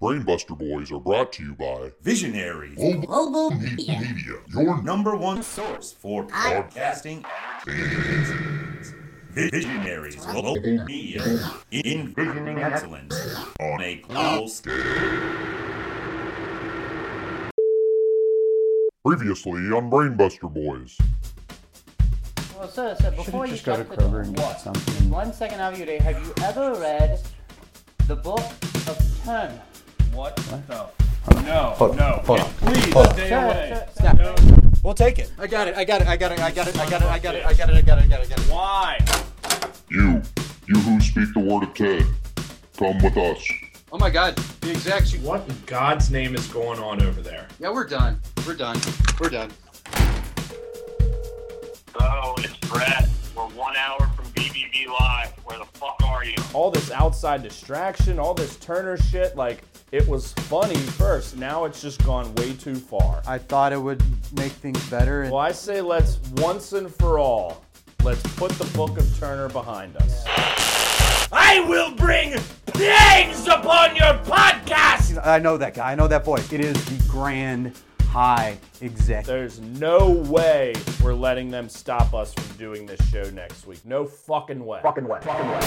Brainbuster Boys are brought to you by Visionary Global Media, your number one source for podcasting. Visionaries, global media, envisioning excellence on a global scale. previously on Brainbuster Boys. Well, sir, sir, before you just go to shut the door, Kroger and get something. One second out of your day, have you ever read the book of Turner? What the? No, Hold- no. hold on. Please Hold on. stay away. sir, sir. No. We'll take it. I got it. I got it. I got it. I got it. I got it. I got it. I got it. I got it. I got it. I got it. Why? You, you who speak the word of Ted, come with us. Oh my God. The execs. What in God's name is going on over there? Yeah, we're done. We're done. We're done. Oh, it's Brett. We're one hour from BBB Live. Where the fuck are you? All this outside distraction, all this Turner shit, like, it was funny first. Now it's just gone way too far. I thought it would make things better. And Well, I say let's once and for all, let's put the Book of Turner behind us. I will bring plagues upon your podcast! I know that guy. I know that voice. It is the grand high exec. There's no way we're letting them stop us from doing this show next week. No fucking way. Fucking way. Fucking way.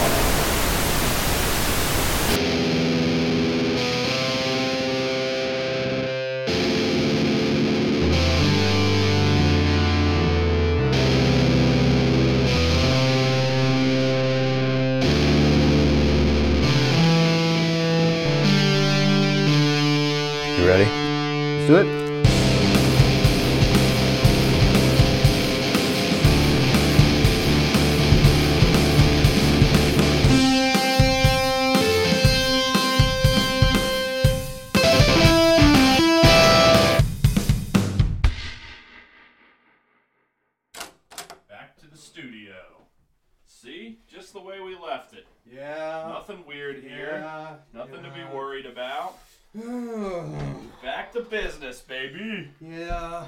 Back to business, baby. Yeah.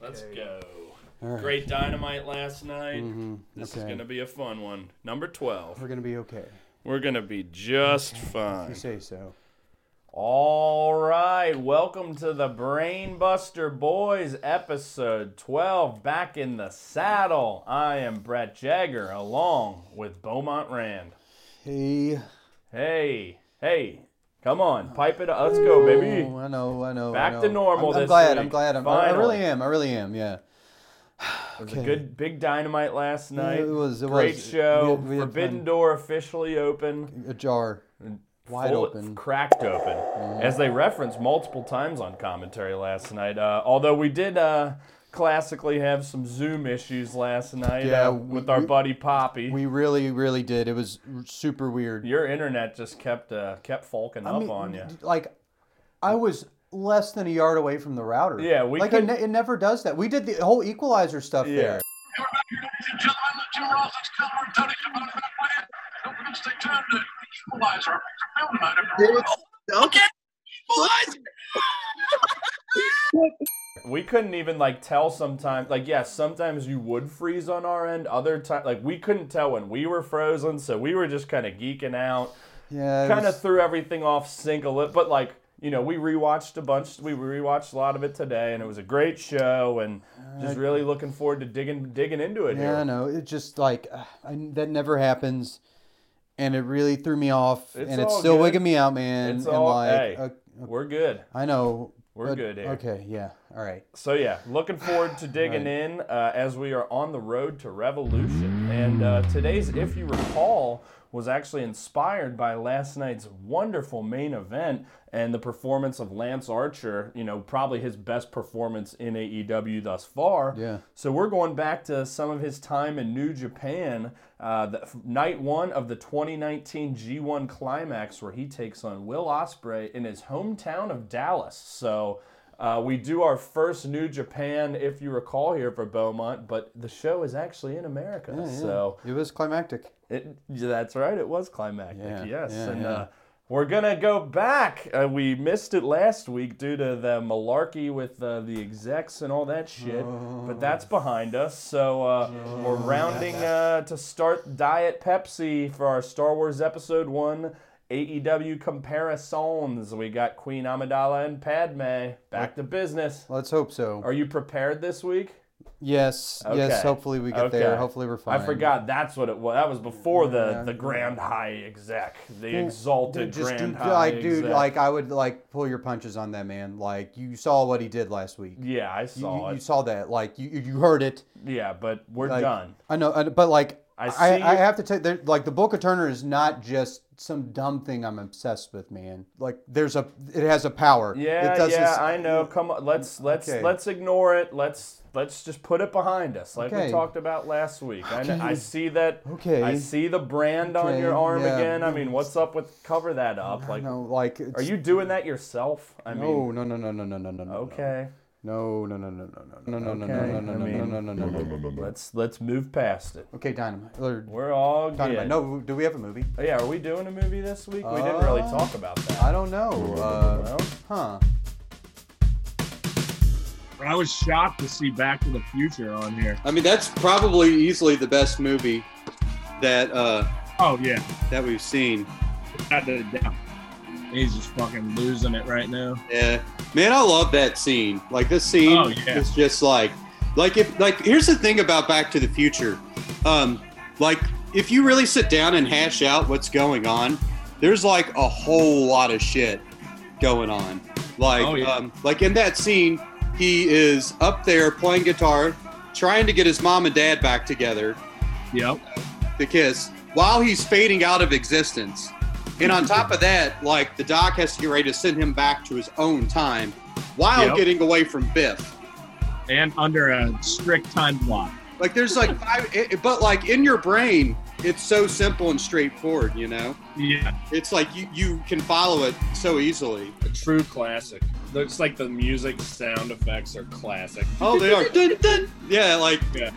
Let's Okay. go. All right. Great dynamite last night. Mhm, This is okay. going to be a fun one. Number 12. We're gonna be okay. We're going to be just fine. you say so. All right, welcome to the Brainbuster Boys episode 12. Back in the saddle. I am Brett Jagger along with Beaumont Rand. Hey. Hey, hey, come on, pipe it up. Let's go, baby. I know, I know. I Back to normal I'm, I'm this glad. week. I'm glad. I'm, I really am. I really am. Yeah. It was a good big dynamite last night. it was- it Great was. show. We we Forbidden fun. door officially open. Ajar. Wide full- open. Mm-hmm. cracked open, as they referenced multiple times on commentary last night. Uh, although we did uh, classically have some Zoom issues last night Yeah, uh, we- with our we- buddy Poppy. We really, really did. It was r- super weird. Your internet just kept uh, kept fulking up on you. Like, I was less than a yard away from the router. Yeah, we like could- it, ne- it never does that. We did the whole equalizer stuff Yeah. there. You're back here, ladies and gentlemen. The Jim Ross Excalibur Tony Schiavone back with you. Don't forget to stay tuned to Equalizer, our feature film tonight. Okay, Equalizer! we couldn't even like tell sometimes like yes sometimes you would freeze on our end other time like we couldn't tell when we were frozen so we were just kind of geeking out Yeah. kind of was- threw everything off sync a little but like you know we rewatched a bunch we rewatched a lot of it today and it was a great show and just really looking forward to digging digging into it Yeah, I here know. It just like uh, I, that never happens, and it really threw me off, It's and it's still good. wigging me out, man. it's and all like, hey uh, we're good I know. We're but- good here. Okay. Yeah. All right. So yeah, looking forward to digging in uh, as we are on the road to revolution. And uh, today's, if you recall, was actually inspired by last night's wonderful main event and the performance of Lance Archer. You know, probably his best performance in AEW thus far. Yeah. So we're going back to some of his time in New Japan. Uh, the, night one of the 2019 G1 Climax, where he takes on Will Ospreay in his hometown of Dallas. So uh, we do our first New Japan, if you recall, here for Beaumont, but the show is actually in America. Yeah, yeah. So it was climactic. it, that's right, it was climactic. Yeah, yes, and. Uh, we're gonna go back. Uh, we missed it last week due to the malarkey with uh, the execs and all that shit, but that's behind us. So uh, we're rounding uh, to start Diet Pepsi for our Star Wars Episode One AEW comparisons. We got Queen Amidala and Padme. Back to business. Let's hope so. Are you prepared this week? Yes, Okay. yes. Hopefully we get Okay. there. Hopefully we're fine. I forgot that's what it was. That was before the, Yeah. the Grand High Exec, the exalted Dude, just Grand dude, High like, dude, like I would like pull your punches on that man. Like you saw what he did last week. yeah, I You, saw you, it. you saw that. Like you, you heard it. yeah, but we're Like, done. I know, but like I I, see I, have to tell you, like the Book of Turner is not just some dumb thing I'm obsessed with, man. Like there's a, it has a power. Yeah, it does yeah, I know. Come on, let's mm, let's Okay. let's ignore it. Let's let's just put it behind us, like we talked about last week. I, I see that. Okay. I see the brand on your arm yeah. again. I mean, what's up with cover that up? Like, no, like are you doing that yourself? I No, mean, no, no, no, no, no, no, no. no. okay. No, no, no, no, no, no, no, no, no, Okay, no, no, no, I no, no, mean- no, no, no, no. Let's let's move past it. Okay, dynamite. Or We're all dynamite. good. No, do we have a movie? Oh, Yeah, are we doing a movie this week? we didn't really Uh, talk about that. I don't know. Uh, Well, huh? I was shocked to see Back to the Future on here. I mean, that's probably easily the best movie that uh, Oh yeah, that we've seen. Without a doubt. He's just fucking losing it right now. Yeah, man, I love that scene. Like this scene Oh, yeah. is just like, like if like here's the thing about Back to the Future, um, like if you really sit down and hash out what's going on, there's like a whole lot of shit going on. Like, Oh, yeah. um, like in that scene, he is up there playing guitar, trying to get his mom and dad back together. Yep. the kiss while he's fading out of existence. And on top of that, like the doc has to get ready to send him back to his own time while Yep. getting away from Biff. And under a strict time block. Like there's like five, it, but like in your brain, it's so simple and straightforward. You know, Yeah, it's like you you can follow it so easily. a true classic. Looks like the music sound effects are classic. Oh, they are. Dun, dun. Yeah, like Yeah.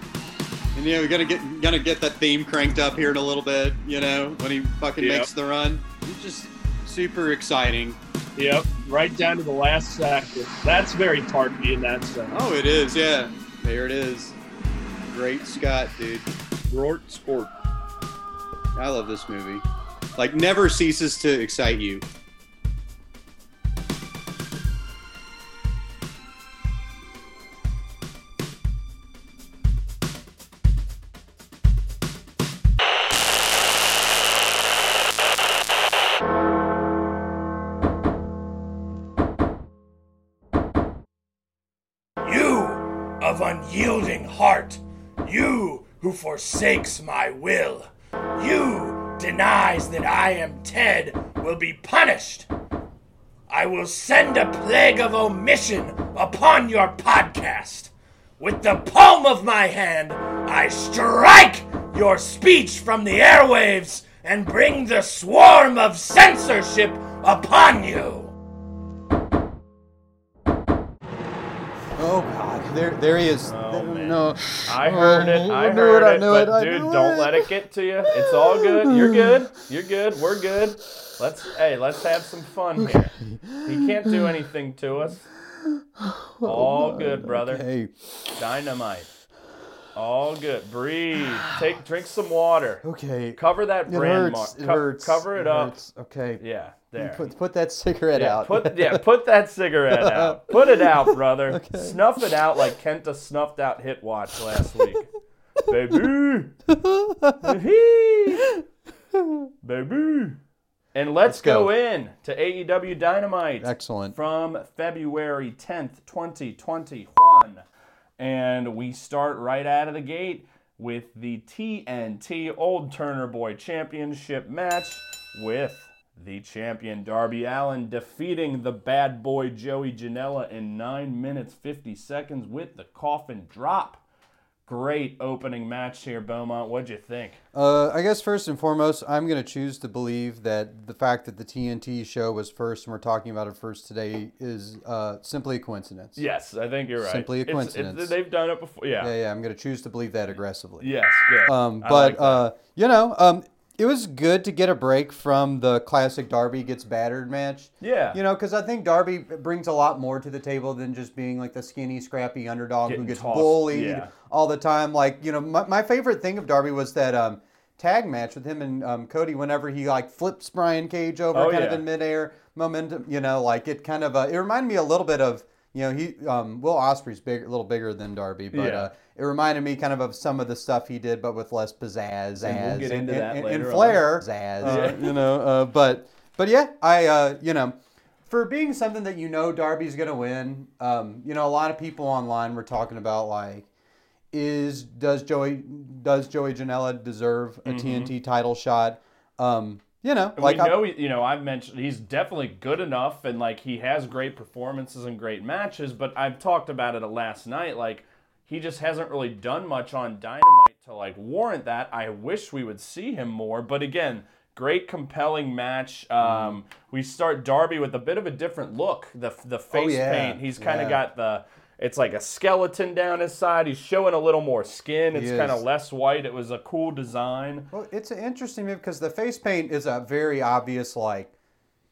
And yeah, we're gonna get gonna get that theme cranked up here in a little bit. You know, when he fucking Yep. makes the run, it's just super exciting. Yep, right down to the last second. That's very tarpy in that sense. Oh, it is. Yeah, there it is. Great Scott, dude. Rort sport. I love this movie. Like, never ceases to excite you. You forsakes my will, you denies that I am Ted, will be punished. I will send a plague of omission upon your podcast. With the palm of my hand, I strike your speech from the airwaves and bring the swarm of censorship upon you. There, there he is. Oh, man. No, I heard it. Oh, I knew it. I knew it, I dude, knew don't let it get to you. It's all good. You're good. You're good. We're good. Let's hey, let's have some fun here. He can't do anything to us. All good, brother. Hey, Dynamite. All good. Breathe. Take drink some water. okay. Cover that It brand hurts. mark. It hurts. Cover it, up. hurts. Okay. Yeah, there. Put, put that cigarette yeah, out. put yeah, put that cigarette out. Put it out, brother. Okay. Snuff it out like Kenta snuffed out Hit Watch last week. Baby. Baby. And let's, Let's go. go. in to AEW Dynamite Excellent. from February 10th, 2021. And we start right out of the gate with the TNT Old Turner Boy Championship match with the champion Darby Allin defeating the bad boy Joey Janela in 9 minutes 50 seconds with the coffin drop. Great opening match here, Beaumont. What'd you think? Uh, I guess first and foremost, I'm going to choose to believe that the fact that the TNT show was first and we're talking about it first today is uh, simply a coincidence. Yes, I think you're right. Simply a It's- it's- coincidence. they've done it before. Yeah. Yeah, yeah. I'm going to choose to believe that aggressively. Yes, good. Um, I but like that. uh, you know, um, it was good to get a break from the classic Darby gets battered match. Yeah. You know, because I think Darby brings a lot more to the table than just being like the skinny, scrappy underdog Getting who gets tossed, bullied yeah. all the time. Like, you know, my, my favorite thing of Darby was that um, tag match with him and um, Cody whenever he like flips Brian Cage over Oh, kind yeah. of in midair momentum. You know, like it kind of uh, it reminded me a little bit of you know he um, Will Ospreay's big, a little bigger than Darby, but Yeah. uh, it reminded me kind of of some of the stuff he did, but with less pizzazz. And we'll get into that and, and on. flair, pizzazz, Uh, you know. Uh, but but yeah, I uh, you know for being something that you know Darby's gonna win, um, you know, a lot of people online were talking about like, is does Joey does Joey Janela deserve a TNT title shot? Um, you know, And like we I- know, you know, I've mentioned he's definitely good enough, and like he has great performances and great matches. But I've talked about it last night. Like he just hasn't really done much on Dynamite to like warrant that. I wish we would see him more. But again, great compelling match. Um, we start Darby with a bit of a different look. The the face Oh, yeah. paint. He's kind of Yeah. got the. It's like a skeleton down his side. He's showing a little more skin. It's kind of less white. It was a cool design. Well, it's an interesting move because the face paint is a very obvious like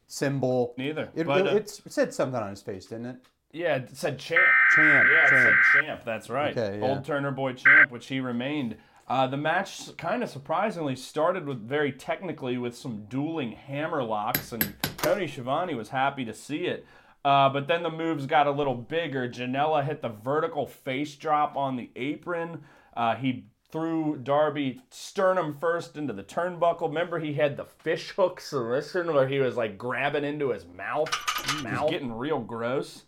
symbol. Neither, It, but, it, uh, it said something on his face, didn't it? Yeah, it said champ. Champ, Yeah, it champ. said champ. That's right. Okay, yeah. Old Turner Boy champ, which he remained. Uh, the match kind of surprisingly started with very technically with some dueling hammer locks, and Tony Schiavone was happy to see it. Uh, but then the moves got a little bigger. Janela hit the vertical face drop on the apron. Uh, he threw Darby sternum first into the turnbuckle. Remember, he had the fish hook submission where he was like grabbing into his mouth. Was getting real gross.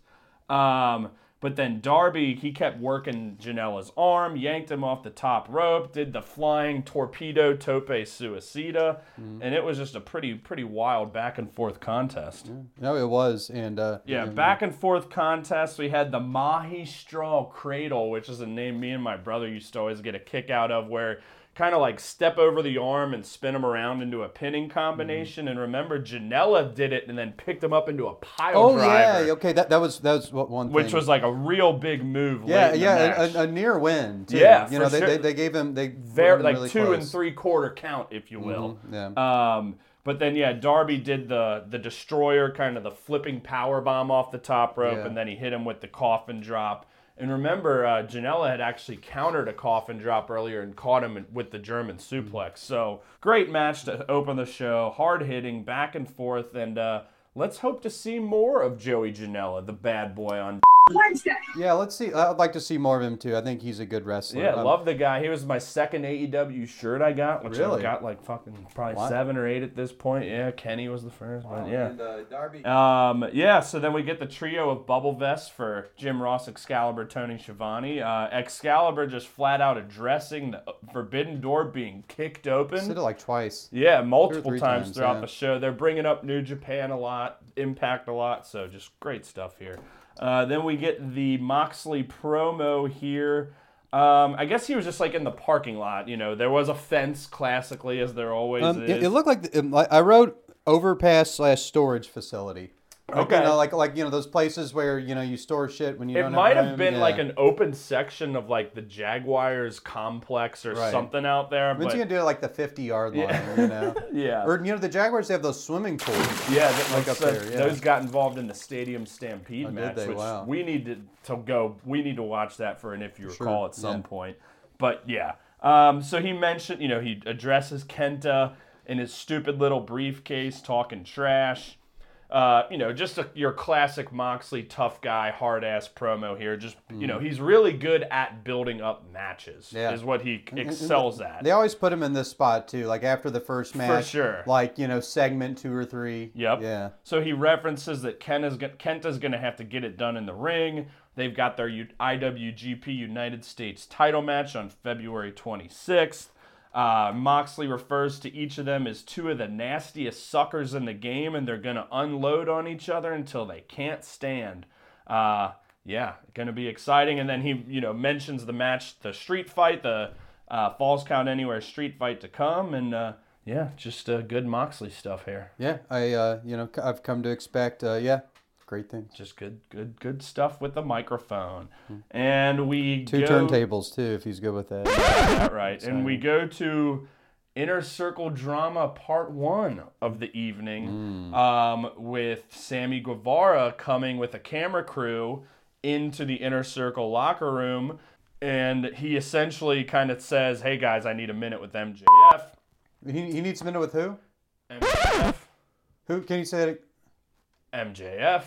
Um, but then Darby, he kept working Janela's arm, yanked him off the top rope, did the flying torpedo tope suicida, and it was just a pretty pretty wild back and forth contest. No, it was, and uh, Yeah, and- back and forth contest. We had the Mahistrol Cradle, which is a name me and my brother used to always get a kick out of, where kind of like step over the arm and spin him around into a pinning combination. Mm-hmm. And remember, Janela did it and then picked him up into a pile Oh driver. yeah, okay. That that was that was what one Which thing. was like a real big move. yeah, late in the yeah, a, a, near win. Too. Yeah, you know they, sure. they, they gave him they very like really two and three quarter count, if you will. Mhm, yeah. Um, but then yeah, Darby did the the destroyer, kind of the flipping power bomb off the top rope, Yeah. and then he hit him with the coffin drop. And remember, uh, Janela had actually countered a coffin drop earlier and caught him with the German Mm-hmm. suplex. So great match to open the show, hard hitting, back and forth, and uh, let's hope to see more of Joey Janela, the bad boy on. Yeah, let's see. I'd like to see more of him too. I think he's a good wrestler. Yeah, Um, love the guy. He was my second AEW shirt I got, which Really? I got like fucking probably Wow. seven or eight at this point. Yeah, Kenny was the first, but yeah. And, uh, Darby. Um, yeah, so then we get the trio of bubble vests for Jim Ross, Excalibur, Tony Schiavone. Uh, Excalibur just flat out addressing the Forbidden Door being kicked open. Did it like twice. Yeah, multiple times, times, throughout yeah. the show. They're bringing up New Japan a lot, Impact a lot, so just great stuff here. Uh, then we get the Moxley promo here. Um, I guess he was just like in the parking lot. You know, there was a fence, classically, as there always Um, is. it, it looked like, the, um, like I wrote overpass slash storage facility. Like, Okay. You know, like like you know those places where you know you store shit when you it don't might have, have been Yeah. like an open section of like the Jaguars complex or Right. something out there. But he gonna do it like the fifty yard line? Yeah. You know. yeah, Or you know the Jaguars they have those swimming pools. Yeah, that, Like like up so there, yeah. those got involved in the Stadium Stampede Oh, match, which Wow. we need to, to go. We need to watch that for an if you Sure, recall at some yeah. point. But yeah, um, so he mentioned, you know, he addresses Kenta in his stupid little briefcase, talking trash. Uh, you know, just a, your classic Moxley tough guy, hard ass promo here. Just you know, he's really good at building up matches. Mm-hmm. Yeah. is what he And- and excels at. They always put him in this spot too, like after the first match. For sure. Like you know segment two or three. Yep. Yeah. So he references that Kenta's, go- Kenta's going to have to get it done in the ring. They've got their IWGP United States title match on February 26th. Uh, Moxley refers to each of them as two of the nastiest suckers in the game, and they're going to unload on each other until they can't stand. Uh, yeah, going to be exciting. And then he, you know, mentions the match, the street fight, the uh, Falls Count Anywhere street fight to come, and uh, yeah, just uh, good Moxley stuff here. Yeah. I uh you know I've come to expect uh yeah great things. just good good good stuff with the microphone and we Two go, turntables too if he's good with that. right and we go to inner circle drama part one of the evening um, with sammy guevara coming with a camera crew into the inner circle locker room and he essentially kind of says hey guys i need a minute with mjf He, he needs a minute with who? MJF. Who? Can you say it? MJF.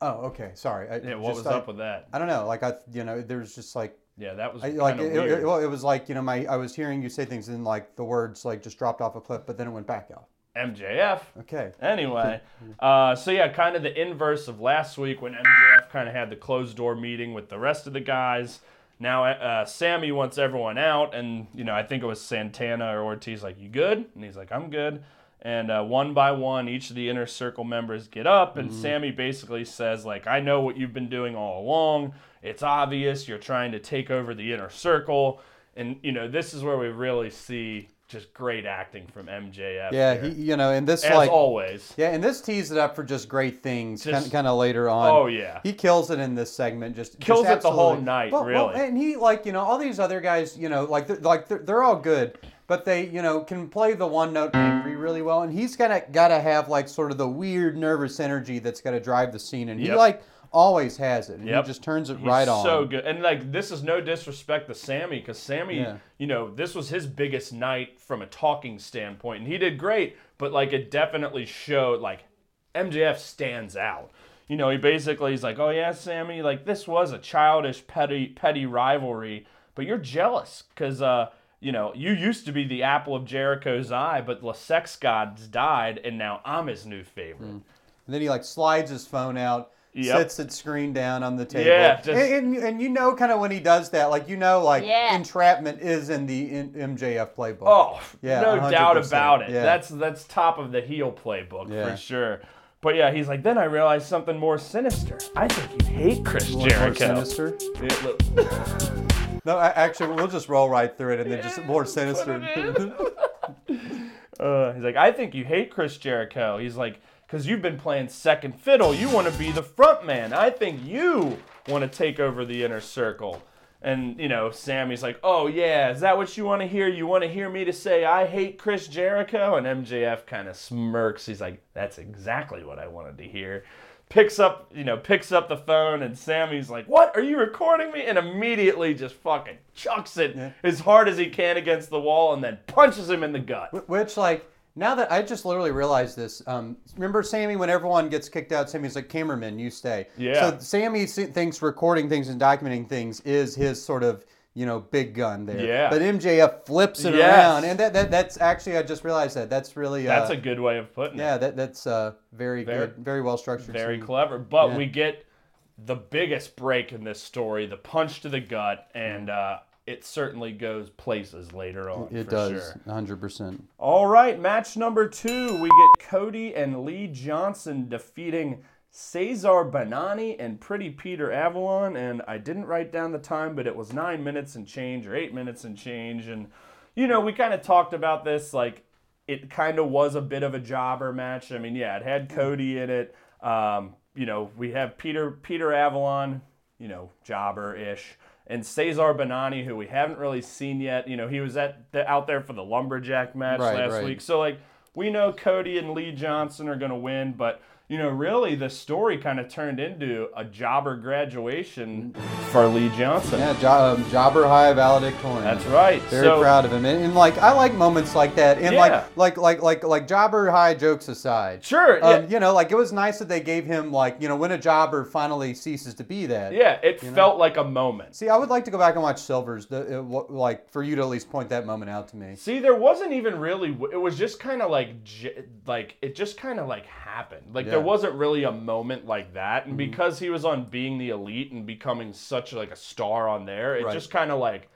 Oh, okay. Sorry. I, Yeah, what just, was I, up with that? I don't know. Like I, you know, there was just like Yeah, that was I, like it, it, well, it was like you know my I was hearing you say things and like the words like just dropped off a cliff, but then it went back out. MJF. Okay. Anyway, uh, so yeah, kind of the inverse of last week when MJF kind of had the closed door meeting with the rest of the guys. Now uh, Sammy wants everyone out, and you know I think it was Santana or Ortiz like, "You good?" And he's like, "I'm good." And uh, one by one, each of the inner circle members get up, and Sammy basically says, "Like I know what you've been doing all along. It's obvious you're trying to take over the inner circle." And you know this is where we really see just great acting from MJF. Yeah, he, you know, and this as like always. yeah, and this teased it up for just great things, kind, Just- kind of later on. Oh, yeah. he kills it in this segment. Just Kills just it the whole absolutely. night, Well- well, really. and he like you know all these other guys, you know, like they're, like they're, they're all good, but they you know can play the one note angry really well, and he's gonna gotta have like sort of the weird nervous energy that's gonna drive the scene, and he like always has it, and Yep. he just turns it He's right on. So good, and like this is no disrespect to Sammy, because Sammy, Yeah. you know, this was his biggest night from a talking standpoint, and he did great. But like, it definitely showed like MJF stands out. You know, he basically he's like, "Oh yeah, Sammy, like this was a childish, petty, petty rivalry, but you're jealous because uh." You know, you used to be the apple of Jericho's eye, but the sex gods died, and now I'm his new favorite. Mm. And then he like slides his phone out, Yep. sits it screen down on the table. Yeah, just- and, and, and you know kind of when he does that, like you know, like Yeah. entrapment is in the in, MJF playbook. Oh, Yeah, no 100%. doubt about it. Yeah. That's that's top of the heel playbook Yeah. for sure. But yeah, he's like, then I realized something more sinister. I think you hate Chris More- more Jericho. sinister. Yeah, look. No, I, actually, we'll just roll right through it and then just more sinister. Uh, he's like, I think you hate Chris Jericho. He's like, because you've been playing second fiddle. You want to be the front man. I think you want to take over the inner circle. And, you know, Sammy's like, oh, yeah, is that what you want to hear? You want to hear me to say I hate Chris Jericho? And MJF kind of smirks. He's like, that's exactly what I wanted to hear. Picks up, you know, picks up the phone, and Sammy's like, "What? Are you recording me?" And immediately just fucking chucks it as hard as he can against the wall, and then punches him in the gut. Which, like, now that I just literally realized this, um, remember Sammy when everyone gets kicked out? Sammy's like, cameraman, you stay. Yeah. So Sammy thinks recording things and documenting things is his sort of, you know, big gun there. Yeah. But MJF flips it Yes. around, and that, that that's actually I just realized that that's really uh, That's a good way of putting it. yeah that that's uh, very, Very- good, very well structured. Very scene. clever. But Yeah. we get the biggest break in this story, the punch to the gut, and uh, it certainly goes places later on. It does, Sure. 100%. All right, match number two. We get Cody and Lee Johnson defeating Cezar Bononi and Pretty Peter Avalon. And I didn't write down the time, but it was nine minutes and change or eight minutes and change. And, you know, we kind of talked about this. Like, it kind of was a bit of a jobber match. I mean, yeah, it had Cody in it. Um, you know, we have Peter Peter Avalon, you know, jobber ish, and Cezar Bononi, who we haven't really seen yet. You know, he was at the, out there for the lumberjack match Right, last right. week. So like, we know Cody and Lee Johnson are gonna win, but you know, really the story kind of turned into a jobber graduation for Lee Johnson. Yeah, um, Jobber High valedictorian. That's right. Very So- proud of him, and, and like I like moments like that, and Yeah. like like like like like Jobber High jokes aside. Sure, Um, yeah. You know, like it was nice that they gave him like you know when a jobber finally ceases to be that. Yeah, it you know? felt like a moment. See, I would like to go back and watch Silver's, the, wh- like for you to at least point that moment out to me. See, there wasn't even really. It was just kind of like, like it just kind of like happened. Like Yeah. Mm-hmm. wasn't really a moment like that, and because he was on being the elite and becoming such like a star on there, it Right. just kind of like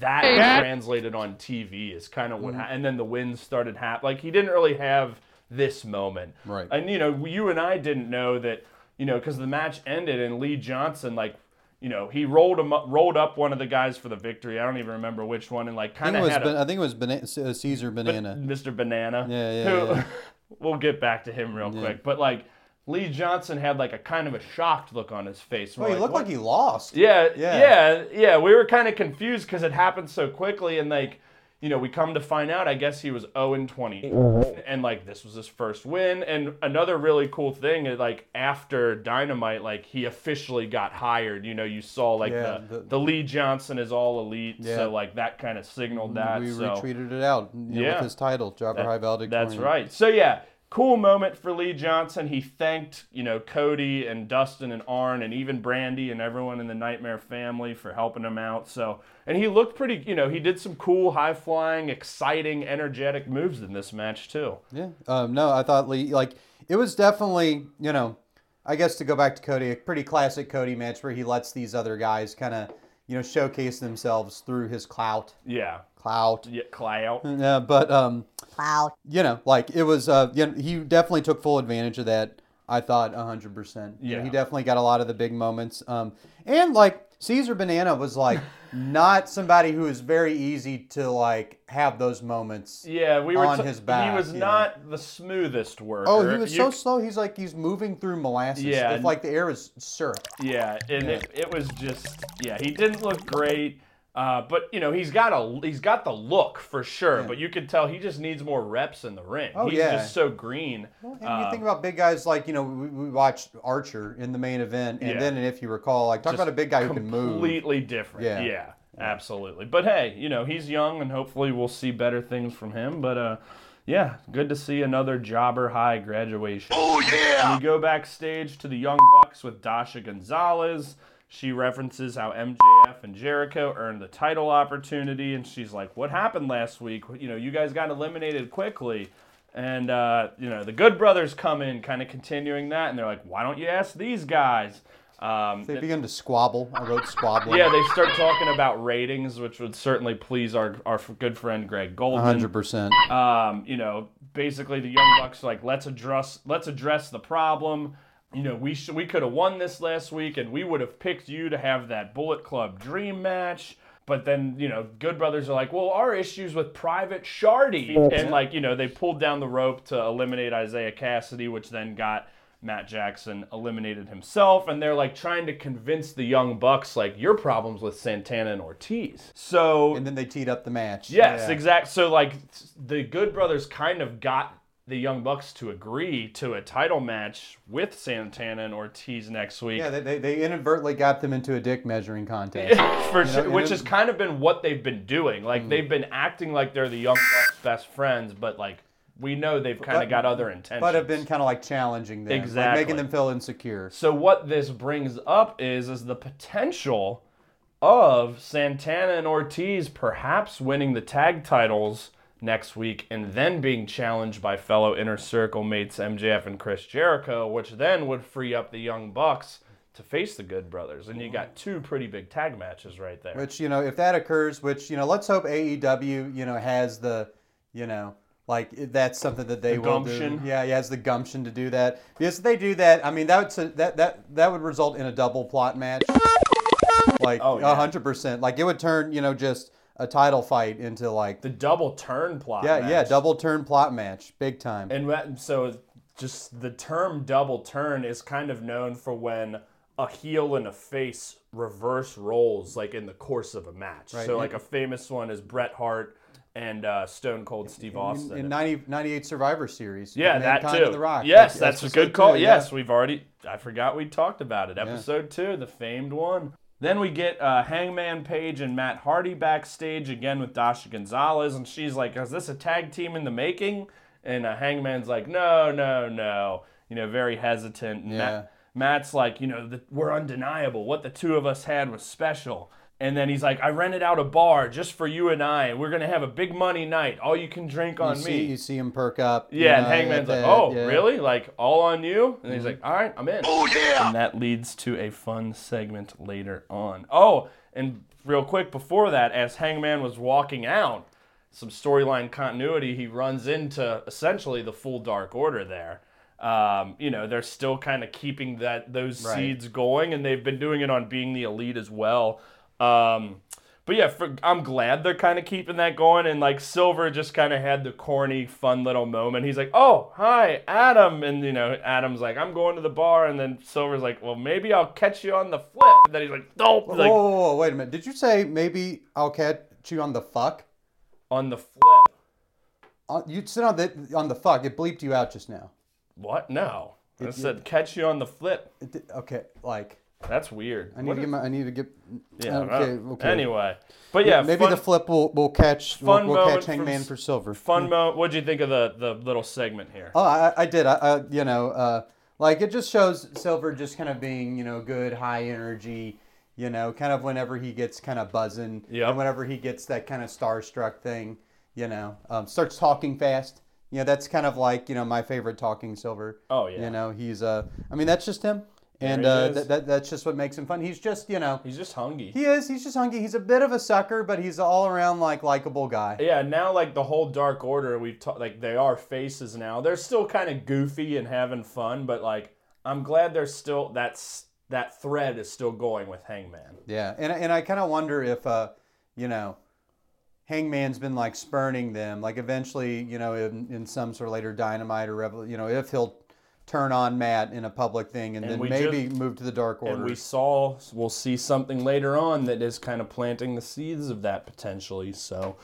that translated on TV is kind of what. Mm-hmm. Ha- and then the wins started happening. Like he didn't really have this moment. Right. And you know, you and I didn't know that. You know, because the match ended and Lee Johnson like. You know, he rolled him up, rolled up one of the guys for the victory. I don't even remember which one, and like I think kind it of was, had a, ban- I think it was Bana- uh, Caesar Banana. Mr. Banana. Yeah, yeah, Who, yeah. we'll get back to him real quick. But like Lee Johnson had like a kind of a shocked look on his face. well, We're he looked "What?" like he lost. Yeah, Yeah. yeah, yeah, We were kind of confused because it happened so quickly, and like, you know, we come to find out, I guess he was 0 and 20. Mm-hmm. And like this was his first win. And another really cool thing is like after Dynamite, like he officially got hired. You know, you saw like Yeah, the, the- the Lee Johnson is all elite. Yeah. So like that kind of signaled that. we so retweeted it out you know, Yeah. with his title, Jobber that- High Valedictorian. That's right. So yeah, cool moment for Lee Johnson. He thanked, you know, Cody and Dustin and Arn and even Brandi and everyone in the Nightmare family for helping him out. So and he looked pretty, you know, he did some cool, high flying, exciting, energetic moves in this match too. Yeah. Um, no, I thought Lee like it was definitely you know, I guess to go back to Cody, a pretty classic Cody match where he lets these other guys kind of you know showcase themselves through his clout. Yeah. Clout. Yeah, Clout. Yeah, but um, Clout. you know, like it was. Uh, you know, he definitely took full advantage of that. I thought hundred percent. Yeah, Yeah. he definitely got a lot of the big moments. Um, and like Caesar Banana was like not somebody who is very easy to like have those moments. Yeah, we were on t- his back. He was you know. not the smoothest worker. Oh, he was You so slow. He's like he's moving through molasses. Yeah. if like the air is syrup. Yeah, and It, it was just yeah, he didn't look great. Uh, but you know he's got a he's got the look for sure, but you could tell he just needs more reps in the ring. Oh, he's yeah. just so green. And you Uh, think about big guys like you know we, we watched Archer in the main event, and Yeah. then if you recall, like talk just about a big guy who can move. completely different. Yeah. Yeah. absolutely. But hey, you know he's young, and hopefully we'll see better things from him. But uh, yeah, good to see another jobber high graduation. Oh, yeah! We go backstage to the Young Bucks with Dasha Gonzalez. She references how MJF and Jericho earned the title opportunity, and she's like, "What happened last week? You know, you guys got eliminated quickly." And uh, you know, the Good Brothers come in, kind of continuing that, and they're like, "Why don't you ask these guys?" Um, They begin to squabble. I wrote squabbling. yeah, they start talking about ratings, which would certainly please our, our good friend Greg Goldman. hundred percent. Um, you know, basically the Young Bucks are like let's address let's address the problem. You know, we should we could have won this last week, and we would have picked you to have that Bullet Club Dream match. But then, you know, Good Brothers are like, well, our issues with Private Party, and like, you know, they pulled down the rope to eliminate Isiah Kassidy, which then got Matt Jackson eliminated himself, and they're like trying to convince the Young Bucks like your problems with Santana and Ortiz. So And then they teed up the match. Yes, Yeah. exact. So like the Good Brothers kind of got the Young Bucks to agree to a title match with Santana and Ortiz next week. Yeah, they, they, they inadvertently got them into a dick measuring contest. For You know, sure, which has kind of been what they've been doing. Like mm. they've been acting like they're the Young Bucks' best friends, but like we know they've kind of got other intentions. but have been kind of like challenging them, like Exactly. making them feel insecure. So what this brings up is is the potential of Santana and Ortiz perhaps winning the tag titles next week and then being challenged by fellow inner circle mates MJF and Chris Jericho, which then would free up the Young Bucks to face the Good Brothers. And you got two pretty big tag matches right there. Which you know, if that occurs, which you know, let's hope AEW you know has the you know like that's something that they The will gumption. do. Yeah, he has the gumption to do that. Because if they do that, I mean that would that that that would result in a double plot match. Like Oh, a yeah. hundred percent. Like it would turn you know just a title fight into like the double turn plot. yeah yeah double turn plot match, big time. And that- so, just the term double turn is kind of known for when a heel and a face reverse roles, like in the course of a match. Right. So, like a famous one is Bret Hart and uh, Stone Cold Steve Austin. in, in 90, 98 Survivor Series. yeah, that Mankind too. The Rock. Yes, Like, that's a good call. two, yeah. Yes, we've already. I forgot we talked about it. Episode two, the famed one. Then we get uh, Hangman Page and Matt Hardy backstage again with Dasha Gonzalez, and she's like, "Is this a tag team in the making?" And uh, Hangman's like, "No, no, no." You know, very hesitant. And Yeah. Matt, Matt's like, you know, the, we're undeniable. What the two of us had was special. And then he's like, I rented out a bar just for you and I, and we're gonna have a big money night. All you can drink on you me. see, you see him perk up. you Yeah, and know, Hangman's like, "Oh, yeah. really? Like all on you?" And he's like, "All right, I'm in." Oh, yeah! And that leads to a fun segment later on. Oh, and real quick before that, as Hangman was walking out, some storyline continuity, he runs into essentially the full Dark Order there. Um, you know, they're still kind of keeping that those Right. seeds going, and they've been doing it on being the elite as well. Um, but yeah, for, I'm glad they're kind of keeping that going. And like Silver just kind of had the corny, fun little moment. He's like, "Oh, hi, Adam," and you know, Adam's like, "I'm going to the bar," and then Silver's like, "Well, maybe I'll catch you on the flip." And then he's like, "Nope." Whoa, Like, whoa, whoa, wait a minute. Did you say maybe I'll catch you on the fuck? on the flip. Uh, you said on the on the fuck. It bleeped you out just now. What? No. I It- said catch you on the flip. It okay, like That's weird. I need What to is- get my. I need to get. Yeah. Okay. Okay. Anyway, but yeah, maybe fun, the flip will will catch. fun We'll, we'll catch Hangman for silver. fun moment. What'd you think of the the little segment here? Oh, I, I did. I, I you know, uh, like it just shows Silver just kind of being, you know, good, high energy. You know, kind of whenever he gets kind of buzzing, yeah, and whenever he gets that kind of starstruck thing, you know, um, starts talking fast. You know, that's kind of like you know my favorite talking Silver. Oh, yeah. You know, he's uh, I mean that's just him, and uh, that that's just what makes him fun. He's just you know. He's just hungry. He is. He's just hungry. He's a bit of a sucker, but he's all around like likable guy. Yeah, now like the whole Dark Order, we've ta- like they are faces now. They're still kind of goofy and having fun, but like I'm glad they're still that's that thread is still going with Hangman. Yeah, and and I kind of wonder if uh, you know, Hangman's been like spurning them, like eventually, you know, in, in some sort of later Dynamite or Rebel, you know, if he'll turn on Matt in a public thing and, And then maybe just- move to the Dark Order. And we saw we'll see something later on that is kind of planting the seeds of that potentially. So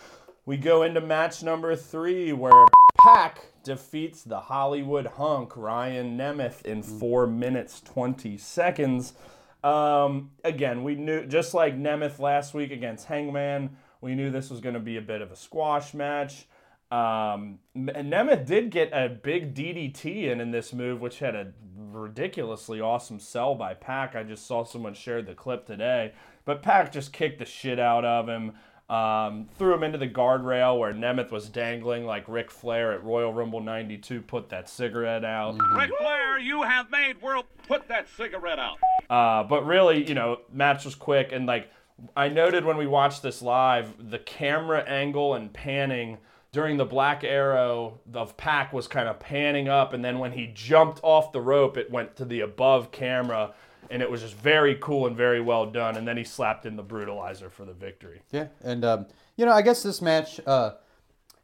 we go into match number three where Pac defeats the Hollywood hunk Ryan Nemeth in four minutes twenty seconds. Um, again, we knew just like Nemeth last week against Hangman, we knew this was going to be a bit of a squash match. Um, and Nemeth did get a big DDT in in this move, which had a ridiculously awesome sell by Pac. I just saw someone shared the clip today, but Pac just kicked the shit out of him. Um, threw him into the guardrail where Nemeth was dangling like Ric Flair at Royal Rumble 92, put that cigarette out. Ric Flair, you have made world. Put that cigarette out. Uh, but really, you know, match was quick and like I noted when we watched this live, the camera angle and panning during the black arrow of Pac was kind of panning up, and then when he jumped off the rope, it went to the above camera, and it was just very cool and very well done. And then he slapped in the brutalizer for the victory. Yeah, and um, you know, I guess this match, uh,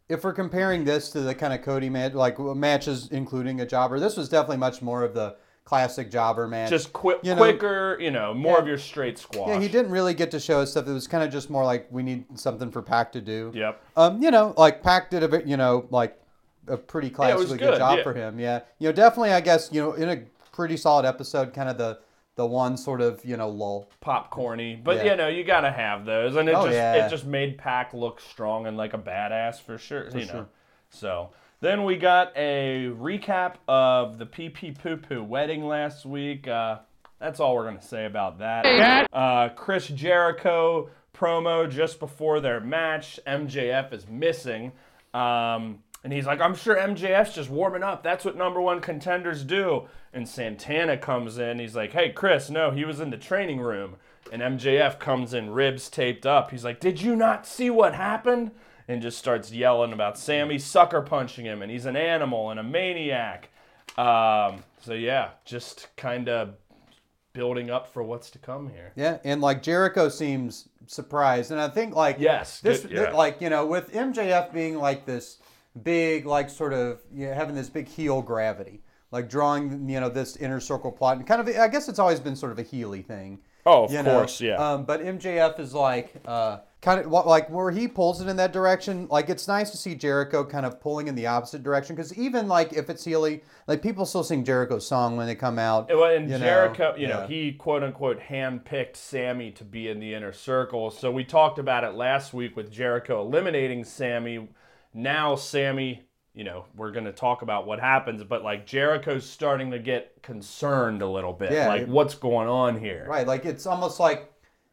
if we're comparing this to the kind of Cody match, like matches including a jobber, this was definitely much more of the classic jobber match. Just You know- quicker, you know, more Yeah. of your straight squash. Yeah, he didn't really get to show us stuff. It was kind of just more like we need something for Pac to do. Yep. Um, you know, like Pac did a bit, you know, like a pretty Yeah, classically good, good, job yeah. for him. Yeah. You know, definitely, I guess, you know, in a pretty solid episode, kind of the the one sort of you know lull. popcorny, but Yeah. you know you gotta have those, and it Oh, just yeah. it just made Pac look strong and like a badass for sure. you know, so then we got a recap of the PP Poo Poo wedding last week. Uh, that's all we're gonna say about that. Uh, Chris Jericho promo just before their match. MJF is missing. Um, and he's like, I'm sure MJF's just warming up. That's what number one contenders do. And Santana comes in. He's like, Hey, Chris, no, he was in the training room. And MJF comes in, ribs taped up. He's like, Did you not see what happened? And just starts yelling about Sammy sucker punching him. And he's an animal and a maniac. Um, so, yeah, just kind of building up for what's to come here. Yeah, and like Jericho seems surprised, and I think like Yes, this good- yeah. like you know with MJF being like this big like sort of you know, having this big heel gravity, like drawing you know this inner circle plot, and kind of I guess it's always been sort of a heely thing. Oh, of you know? course, yeah. Um, but MJF is like uh, kind of like where he pulls it in that direction. Like it's nice to see Jericho kind of pulling in the opposite direction because even like if it's Healy, like people still sing Jericho's song when they come out. Well, and you know? Jericho, you know, Yeah. he quote unquote handpicked Sammy to be in the inner circle. So we talked about it last week with Jericho eliminating Sammy. Now Sammy, you know, we're going to talk about what happens, but like Jericho's starting to get concerned a little bit. Yeah, like it- what's going on here? Right, like it's almost like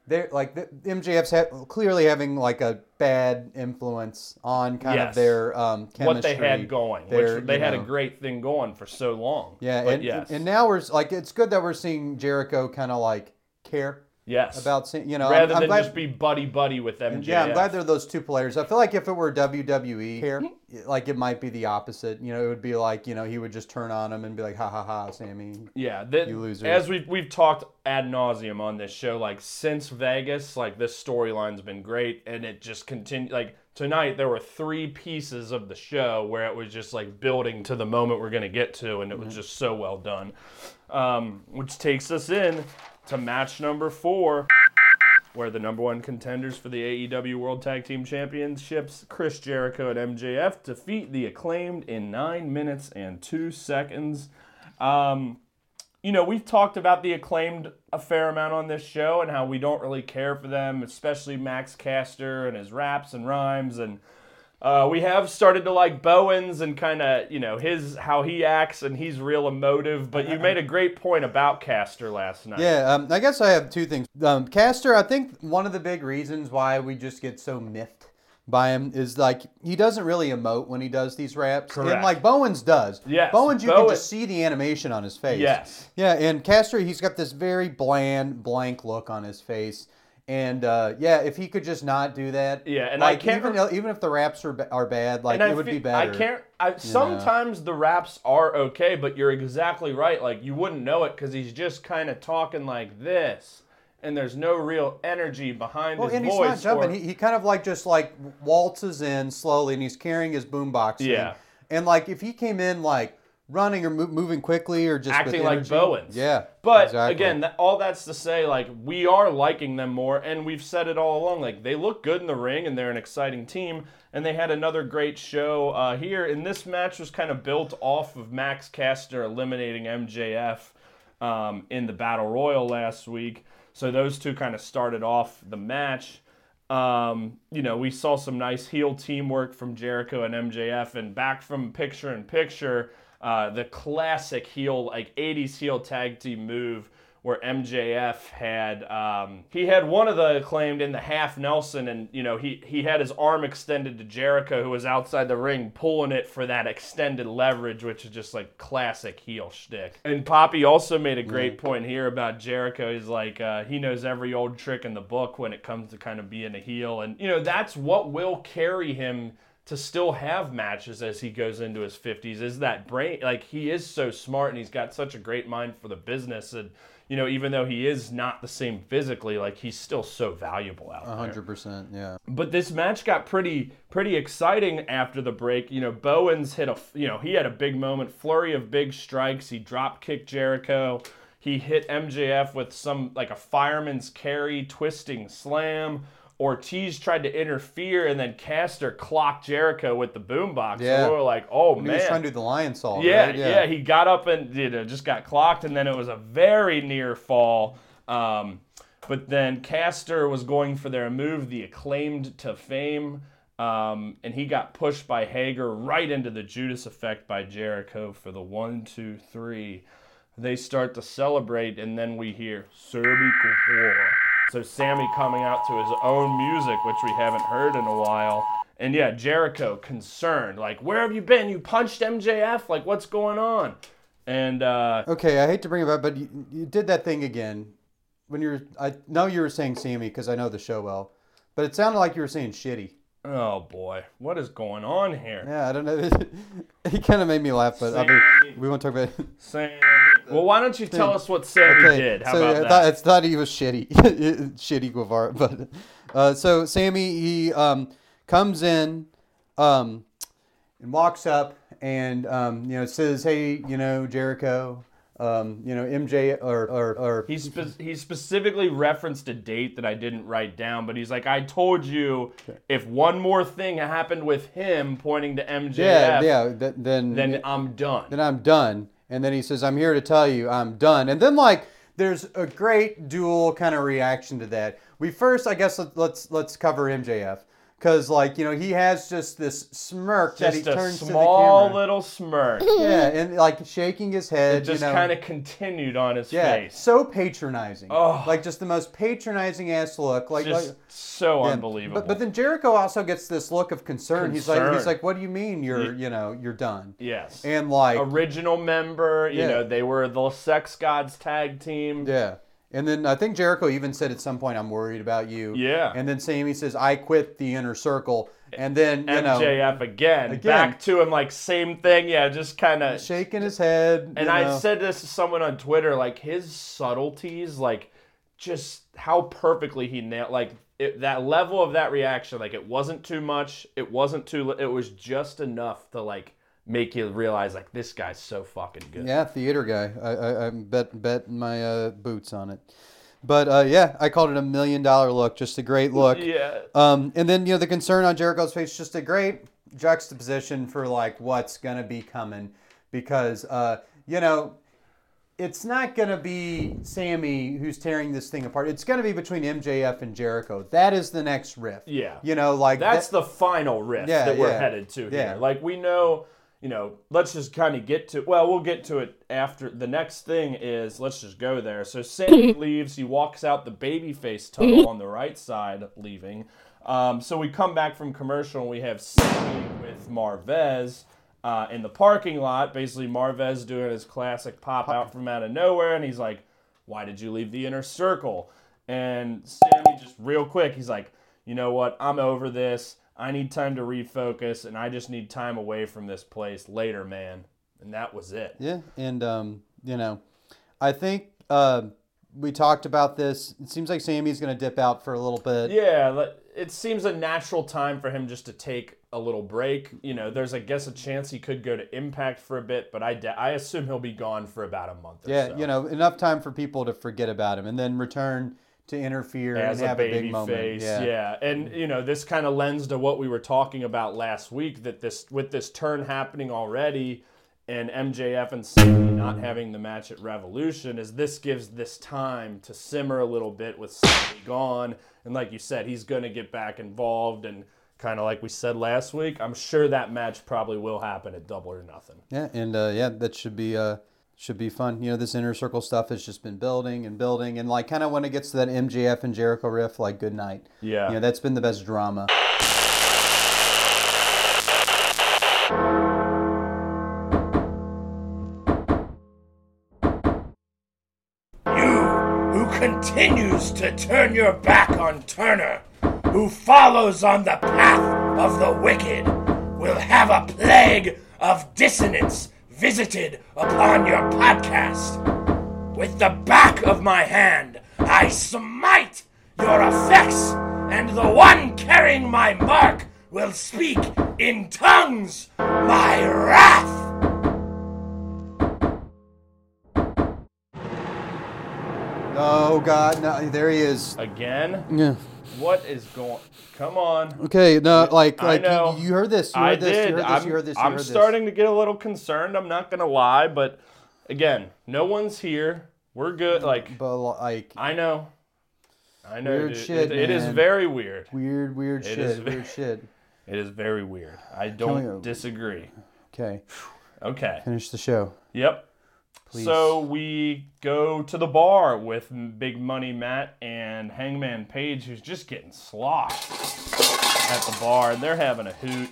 they're like the, MJF's ha- clearly having like a bad influence on kind Yes. of their um, chemistry. What they had going, their, which they had a great thing going for so long. Yeah, but and, yes, and now we're like it's good that we're seeing Jericho kind of like care yes, about you know rather I'm, I'm than glad, just be buddy buddy with MJF. yeah I'm glad they're those two players. I feel like if it were WWE here, like it might be the opposite. You know, it would be like you know he would just turn on him and be like ha ha ha Sammy. Yeah, that, You losers. as we've we've talked ad nauseum on this show, like since Vegas, like this storyline's been great, and it just continued. Like tonight, there were three pieces of the show where it was just like building to the moment we're gonna get to, and it was just so well done. Um, which takes us in to match number four. where the number one contenders for the AEW World Tag Team Championships, Chris Jericho and MJF, defeat the acclaimed in nine minutes and two seconds. Um, you know, we've talked about the acclaimed a fair amount on this show and how we don't really care for them, especially Max Caster and his raps and rhymes. And uh, we have started to like Bowens and kind of, you know, his how he acts and he's real emotive. But you made a great point about Caster last night. Yeah, um, I guess I have two things. Um, Caster, I think one of the big reasons why we just get so miffed by him is like he doesn't really emote when he does these raps, and like Bowens does. Yes, Bowens, you Bowen- can just see the animation on his face. Yes. Yeah, and Caster, he's got this very bland, blank look on his face. And uh, yeah, if he could just not do that, Yeah, and I like, can't even rem- even if the raps are ba- are bad, like it would be fe- better. I can't. I, sometimes the raps are okay, but you're exactly right. Like you wouldn't know it because he's just kind of talking like this, and there's no real energy behind Well, his and he's not jumping. or- He, he kind of like just like waltzes in slowly, and he's carrying his boombox. in. Yeah. And like if he came in like running or mo- moving quickly or just acting like Bowens. Yeah. But exactly. again, that, all that's to say, like we are liking them more, and we've said it all along. Like they look good in the ring, and they're an exciting team. And they had another great show uh, here. And this match was kind of built off of Max Caster eliminating MJF um, in the Battle Royal last week. So those two kind of started off the match. Um, you know, we saw some nice heel teamwork from Jericho and MJF, and back from picture in picture, uh, the classic heel, like 80s heel tag team move where MJF had um, he had one of the acclaimed in the half Nelson, and you know he he had his arm extended to Jericho, who was outside the ring, pulling it for that extended leverage, which is just like classic heel shtick. And Poppy also made a great point here about Jericho. He's like uh, he knows every old trick in the book when it comes to kind of being a heel, and you know that's what will carry him to still have matches as he goes into his 50s is that brain like he is so smart and he's got such a great mind for the business and you know even though he is not the same physically like he's still so valuable out A there hundred percent. Yeah. but this match got pretty pretty exciting after the break. You know, Bowens hit a you know he had a big moment, flurry of big strikes. He drop kicked Jericho. He hit MJF with some like a fireman's carry, twisting slam. Ortiz tried to interfere, and then Caster clocked Jericho with the boombox. Yeah. So we were like, "Oh He man!" was trying to do the Lionsault. Yeah, right? yeah, He got up and you know, just got clocked, and then it was a very near fall. Um, but then Caster was going for their move, the acclaimed to fame, um, and he got pushed by Hager right into the Judas effect by Jericho for the one, two, three. They start to celebrate, and then we hear Sammy Guevara. So Sammy coming out to his own music, which we haven't heard in a while. And yeah, Jericho concerned, like, where have you been? You punched MJF? Like, what's going on? And uh, Okay, I hate to bring it up, but you, you did that thing again. When you're, I know you were saying Sammy because I know the show well, but it sounded like you were saying shitty. oh boy, what is going on here? Yeah, I don't know. he kind of made me laugh, but I mean, we won't talk about it. Sammy. Well, why don't you tell us what Sammy did? How so about I that? thought, I thought he was shitty, shitty Guevara. But uh, so Sammy, he um, comes in um, and walks up and um, you know says, "Hey, you know Jericho, um, you know MJ or or, or He, spe- he specifically referenced a date that I didn't write down, but he's like, I told you if one more thing happened with him pointing to MJF, yeah yeah th- then then I'm done. then I'm done." And then he says, "I'm here to tell you I'm done." And then like there's a great dual kind of reaction to that. We first, I guess, let, let's let's cover MJF because like you know he has just this smirk that he Just a turns small to the camera. little smirk. yeah, and like shaking his head. It just you know. kind of continued on his yeah, face. so patronizing. Oh. like just the most patronizing ass look. Like, just like so yeah, unbelievable. But but then Jericho also gets this look of concern. He's like he's Concern. like, what do you mean you're you know you're done? yes. And like Original member, you Yeah. know, they were the Sex Gods tag team. Yeah. And then I think Jericho even said at some point, I'm worried about you. Yeah. And then Sammy says, I quit the inner circle. And then, you know, MJF again, Again. back to him, like same thing. Yeah, just kind of shaking his head. And I know. said this to someone on Twitter, like his subtleties, like just how perfectly he nailed, like it, that level of that reaction. Like it wasn't too much, it wasn't too, it was just enough to like make you realize, like this guy's so fucking good. Yeah, theater guy. I, I, I bet bet my uh, boots on it. But uh, yeah, I called it a million dollar look. Just a great look. Yeah. Um, and then you know the concern on Jericho's face, just a great juxtaposition for like what's gonna be coming, because uh, you know it's not gonna be Sammy who's tearing this thing apart. It's gonna be between MJF and Jericho. That is the next riff. Yeah. You know, like That's that- the final riff Yeah, that we're yeah. headed to Yeah. here. Like we know, you know, let's just kind of get to well, we'll get to it after the next thing is let's just go there. So Sammy leaves, he walks out the babyface tunnel on the right side, leaving. Um, so we come back from commercial and we have Sammy with Marvez uh, in the parking lot. Basically, Marvez doing his classic pop out from out of nowhere, and he's like, "Why did you leave the inner circle?" And Sammy just real quick, he's like, "You know what? I'm over this. I need time to refocus, and I just need time away from this place later, man." And that was it. Yeah, and um, you know, I think uh, we talked about this. It seems like Sammy's gonna dip out for a little bit. Yeah, it seems a natural time for him just to take a little break. You know, there's I guess a chance he could go to Impact for a bit, but I de- I assume he'll be gone for about a month. Or Yeah, so. you know, enough time for people to forget about him and then return to interfere as and a have a, baby big moment. face. Yeah. Yeah. and you know this kind of lends to what we were talking about last week that this with this turn happening already, and MJF and Sammy not having the match at Revolution is this gives this time to simmer a little bit with Sammy gone, and like you said, he's going to get back involved and. Kind of like we said last week, I'm sure that match probably will happen at Double or Nothing. Yeah, and uh, yeah, that should be uh, should be fun. You know, this inner circle stuff has just been building and building, and like kind of when it gets to that MJF and Jericho riff, like good night. Yeah. you know, that's been the best drama. You who continues to turn your back on Turner, who follows on the path of the wicked, will have a plague of dissonance visited upon your podcast. With the back of my hand, I smite your effects, and the one carrying my mark will speak in tongues my wrath. Oh God, no, there he is. Again? Yeah. What is going? Come on. Okay, no, like, I like know. You, you heard this. You I heard this. did. You heard this. I'm, you heard this. You I'm heard this. starting to get a little concerned. I'm not gonna lie, but again, no one's here. We're good. Mm, like, but like, I know, I know. Weird dude. shit, It- it is very weird. Weird, weird It shit. is weird shit. It is very weird. I don't disagree. Okay. Okay. Finish the show. Yep. Please. So we go to the bar with Big Money Matt and Hangman Page, who's just getting sloshed at the bar, and they're having a hoot.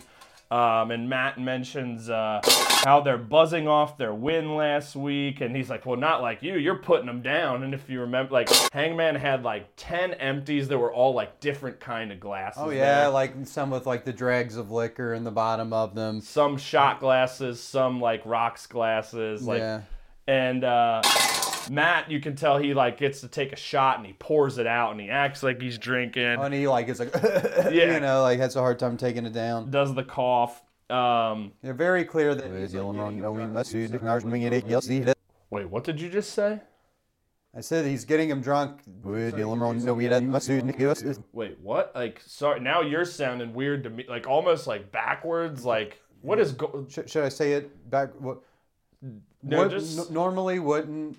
Um, and Matt mentions uh, how they're buzzing off their win last week, and he's like, "Well, not like you. You're putting them down." And if you remember, like Hangman had like ten empties that were all like different kind of glasses. Oh yeah, there. like some with like the dregs of liquor in the bottom of them. some shot glasses, some like rocks glasses, like Yeah. And uh Matt, you can tell he like gets to take a shot and he pours it out and he acts like he's drinking. And he like is like, Yeah. you know, like has a hard time taking it down. Does the cough. Um They're very clear that. Wait, what did you just say? I said he's getting him drunk. Wait, what? Like sorry, now you're sounding weird to me, like almost like backwards, like what is go- Should, should I say it back? What? No, what just- n- normally wouldn't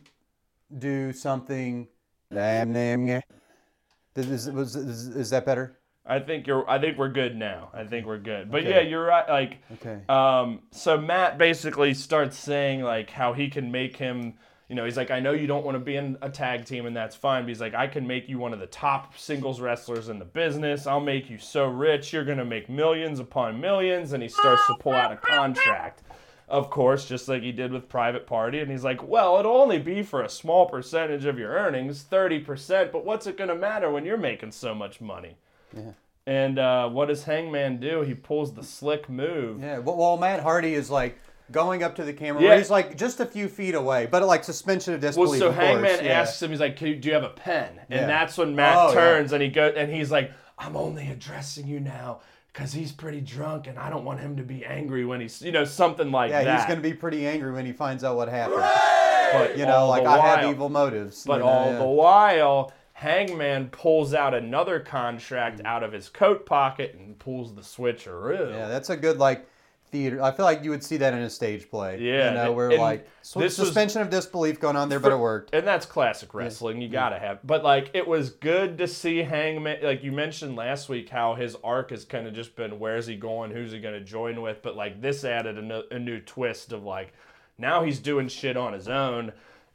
do something. Is, is, was- is, is that better? I think you're. I think we're good now. I think we're good. But Okay. yeah, you're right. Like, Okay. um, so Matt basically starts saying like how he can make him. You know, he's like, I know you don't want to be in a tag team, and that's fine. But he's like, I can make you one of the top singles wrestlers in the business. I'll make you so rich, you're gonna make millions upon millions. And he starts to pull out a contract. Of course, just like he did with Private Party. And he's like, well, it'll only be for a small percentage of your earnings, 30%, but what's it going to matter when you're making so much money? Yeah. And uh, what does Hangman do? He pulls the slick move. Yeah. Well, well, Matt Hardy is like going up to the camera. Yeah. He's like just a few feet away, but like suspension of disbelief. Well, so Hangman yeah. asks him, he's like, "Can you- "Do you have a pen?" And Yeah. that's when Matt Oh, turns and he goes, and he's like, "I'm only addressing you now because he's pretty drunk, and I don't want him to be angry when he's, you know, something like Yeah, that." Yeah, he's going to be pretty angry when he finds out what happened. But you know, like the I have evil motives. But you know, all yeah. the while, Hangman pulls out another contract out of his coat pocket and pulls the switcheroo. Yeah, that's a good like theater. I feel like you would see that in a stage play. Yeah, you know, where and like of this was- suspension of disbelief going on there, but it worked. And that's classic wrestling. You gotta have. But like, it was good to see Hangman. Like you mentioned last week, how his arc has kind of just been where's he going, who's he gonna join with. But like this added a, no- a new twist of like now he's doing shit on his own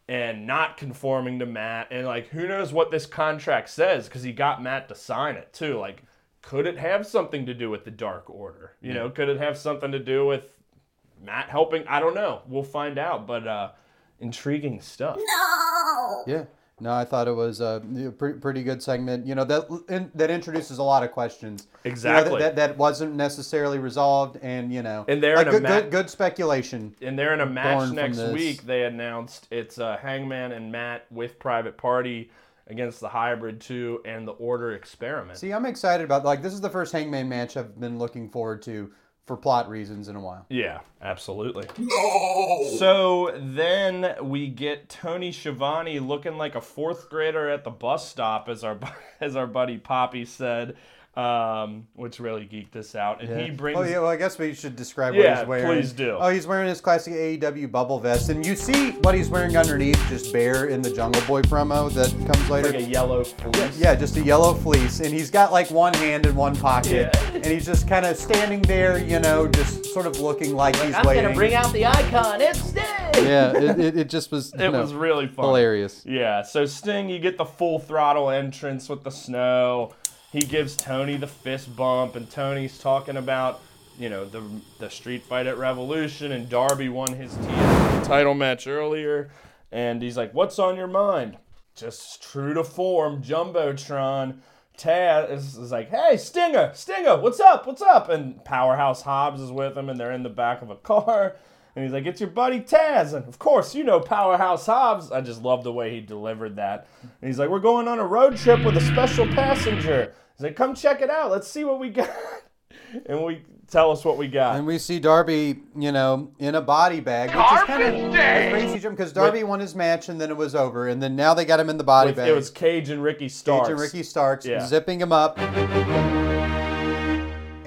and not conforming to Matt. And like, who knows what this contract says because he got Matt to sign it too. Like, could it have something to do with the Dark Order? You know, could it have something to do with Matt helping? I don't know. We'll find out. But uh, intriguing stuff. No. Yeah. No, I thought it was a pretty, pretty good segment. You know that in, that introduces a lot of questions. You know, Exactly. that, that that wasn't necessarily resolved, and you know, And they're like in a good, ma- good good speculation. And they're in a match next week. They announced it's uh, Hangman and Matt with Private Party against the Hybrid 2 and the Order Experiment. See, I'm excited about like this is the first Hangman match I've been looking forward to for plot reasons in a while. Yeah, absolutely. So then we get Tony Schiavone looking like a fourth grader at the bus stop, as our as our buddy Poppy said, um, which really geeked us out. And he brings Oh yeah, well I guess we should describe Yeah, what he's wearing. please do. Oh, he's wearing his classic AEW bubble vest, and you see what he's wearing underneath, just bare in the Jungle Boy promo that comes later. like a yellow fleece. Yeah, just a yellow fleece, and he's got like one hand in one pocket, Yeah. and he's just kind of standing there, you know, just sort of looking like he's I'm waiting. gonna bring out the icon. It's Sting. yeah, it, it, it just was. It know, was really fun. hilarious. Yeah, so Sting, you get the full throttle entrance with the snow. He gives Tony the fist bump, and Tony's talking about, you know, the the street fight at Revolution, and Darby won his title match earlier, and he's like, "What's on your mind?" Just true to form, Jumbotron. Taz is, is like, "Hey, Stinger, Stinger, what's up? What's up?" And Powerhouse Hobbs is with him, and they're in the back of a car. And he's like, "It's your buddy Taz," and of course, you know Powerhouse Hobbs. I just love the way he delivered that. And he's like, "We're going on a road trip with a special passenger." He's like, "Come check it out. Let's see what we got." And we tell us what we got. And we see Darby, you know, in a body bag, which is kind of a crazy jump because Darby won his match and then it was over, and then now they got him in the body With- bag. it was Cage and Ricky Starks. Cage and Ricky Starks Yeah. zipping him up.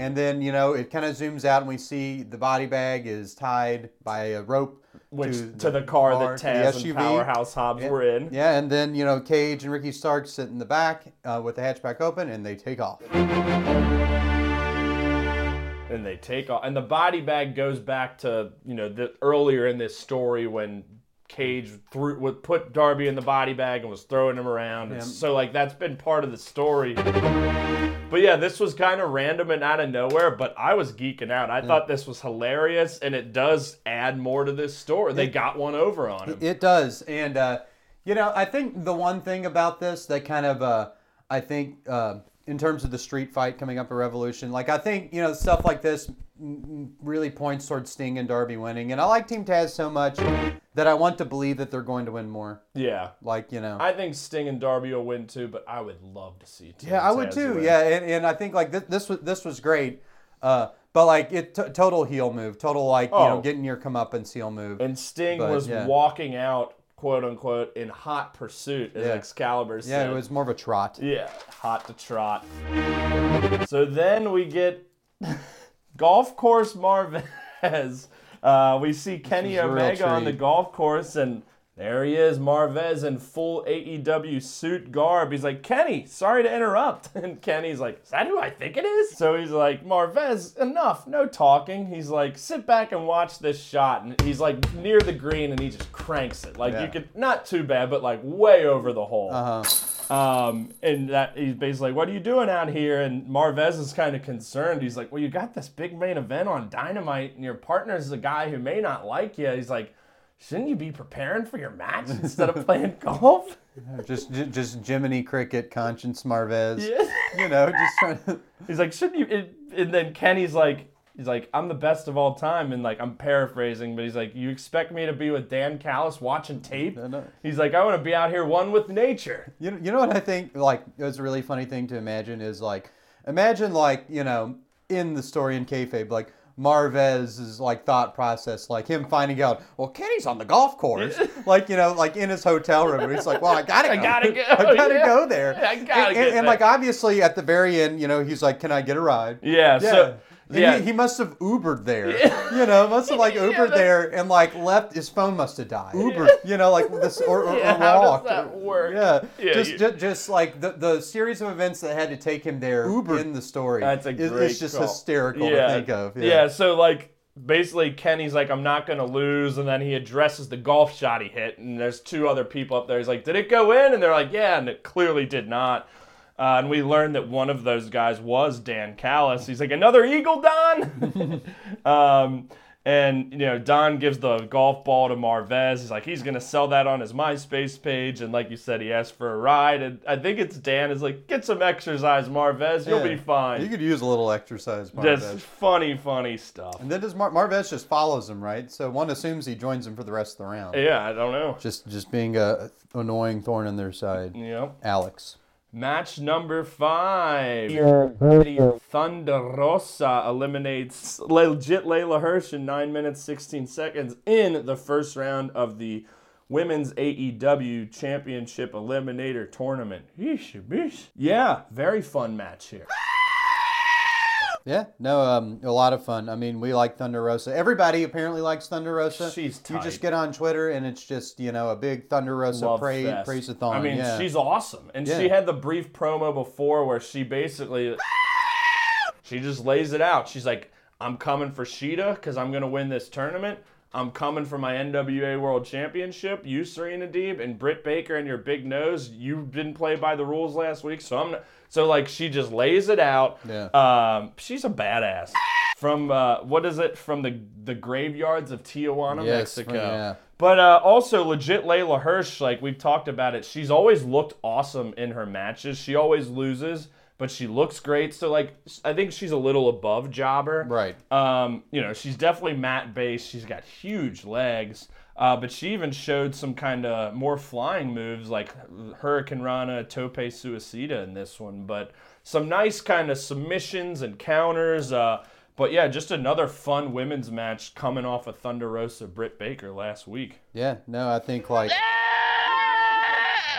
And then, you know, it kind of zooms out and we see the body bag is tied by a rope Which to, to the car that to the Taz and. Powerhouse Hobbs Yeah. were in. Yeah, and then, you know, Cage and Ricky Starks sit in the back uh, with the hatchback open and they take off. and they take off. And the body bag goes back to you know the earlier in this story when Cage threw would put Darby in the body bag and was throwing him around. And Yeah. So like that's been part of the story. But yeah, this was kind of random and out of nowhere, but I was geeking out. I thought this was hilarious, and it does add more to this story. They got one over on him. It does, and uh, you know, I think the one thing about this that kind of, uh, I think, uh, in terms of the street fight coming up at Revolution, like I think you know stuff like this really points towards Sting and Darby winning, and I like Team Taz so much that I want to believe that they're going to win more. Yeah. Like you know, I think Sting and Darby will win too, but I would love to see. Team yeah, I would too. win. Yeah, and, and I think like this, this was this was great. Uh, but like it, t- total heel move, total like you know Oh. getting your comeuppance heel move. And Sting But, was yeah. walking out, quote unquote, in hot pursuit, as Yeah. Excalibur Yeah, it was more of a trot. Yeah, hot to trot. So then we get golf course Marvez. Uh, we see Kenny is a real Omega on the golf course, and there he is, Marvez in full AEW suit garb. He's like, Kenny, sorry to interrupt. And Kenny's like, Is that who I think it is? So he's like, Marvez, enough, no talking. He's like, Sit back and watch this shot. And he's like near the green, and he just cranks it. Like, Yeah. you could, not too bad, but like way over the hole. Uh huh. Um, and that he's basically like, "What are you doing out here?" And Marvez is kind of concerned. He's like, "Well, you got this big main event on Dynamite, and your partner's a guy who may not like you." He's like, "Shouldn't you be preparing for your match instead of playing golf?" Just, ju- just Jiminy Cricket, Conscience Marvez. Yeah. You know, just trying to. He's like, "Shouldn't you?" And, then Kenny's like, "He's like, I'm the best of all time," and like I'm paraphrasing, but he's like, "You expect me to be with Don Callis watching tape?" no. He's like, "I want to be out here one with nature." You know, you know what I think? Like, it's a really funny thing to imagine is like, imagine like you know, in the story in kayfabe, like Marvez's like thought process, like him finding out, well, Kenny's on the golf course, like you know, like in his hotel room. He's like, well, I gotta, go. I gotta go, I gotta yeah. go there. I gotta and, and, and, like obviously at the very end, you know, he's like, can I get a ride? Yeah, so- And yeah. He, he must have Ubered there, you know, must have like Ubered there and like left. His phone must have died. Ubered, you know, like this or, or, Yeah, or how does walked. that work? Yeah, Yeah, just, you- ju- just like the, the series of events that had to take him there Uber in the story. That's a is- great It's just call. hysterical yeah. to think of. Yeah. Yeah. so like basically Kenny's like, I'm not gonna lose, and then he addresses the golf shot he hit, and there's two other people up there. He's like, Did it go in? And they're like, Yeah, and it clearly did not. Uh, and we learned that one of those guys was Don Callis. He's like, Another Eagle, Don? um, and you know, Don gives the golf ball to Marvez. He's like, he's gonna sell that on his MySpace page, and like you said, he asked for a ride. And I think it's Dan is like, get some exercise, Marvez. You'll Yeah. be fine. You could use a little exercise, Just funny, funny stuff. And then does Mar- Marvez just follows him, right? So one assumes he joins him for the rest of the round. Yeah, I don't know. Just just being a annoying thorn in their side. Yep. Alex. Match number five. Thunder Rosa eliminates legit Leyla Hirsch in 9 minutes 16 seconds in the first round of the Women's AEW Championship Eliminator Tournament. Yeesh. Yeah, very fun match here. Yeah, no, um, a lot of fun. I mean, we like Thunder Rosa. Everybody apparently likes Thunder Rosa. She's You just get on Twitter and it's just you know a big Thunder Rosa Love praise fest. praise-a-thon. I mean, yeah. she's awesome. And Yeah. she had the brief promo before where she basically she just lays it out. She's like, "I'm coming for Shida because I'm gonna win this tournament. I'm coming for my NWA World Championship. You, Serena Deeb, and Britt Baker and your big nose. You didn't play by the rules last week, so I'm not." So like, she just lays it out. Yeah. Um, she's a badass. From uh, what is it? From the the graveyards of Tijuana, Yes, Mexico. yeah. But uh, also, legit Leyla Hirsch, like we've talked about it, she's always looked awesome in her matches. She always loses, but she looks great. So, like, I think she's a little above Jobber. Right. Um, you know, she's definitely mat based. She's got huge legs. Uh, but she even showed some kind of more flying moves like hurricanrana, Tope Suicida in this one. But some nice kind of submissions and counters. Uh, but yeah, just another fun women's match coming off of Thunder Rosa Britt Baker last week. Yeah, no, I think like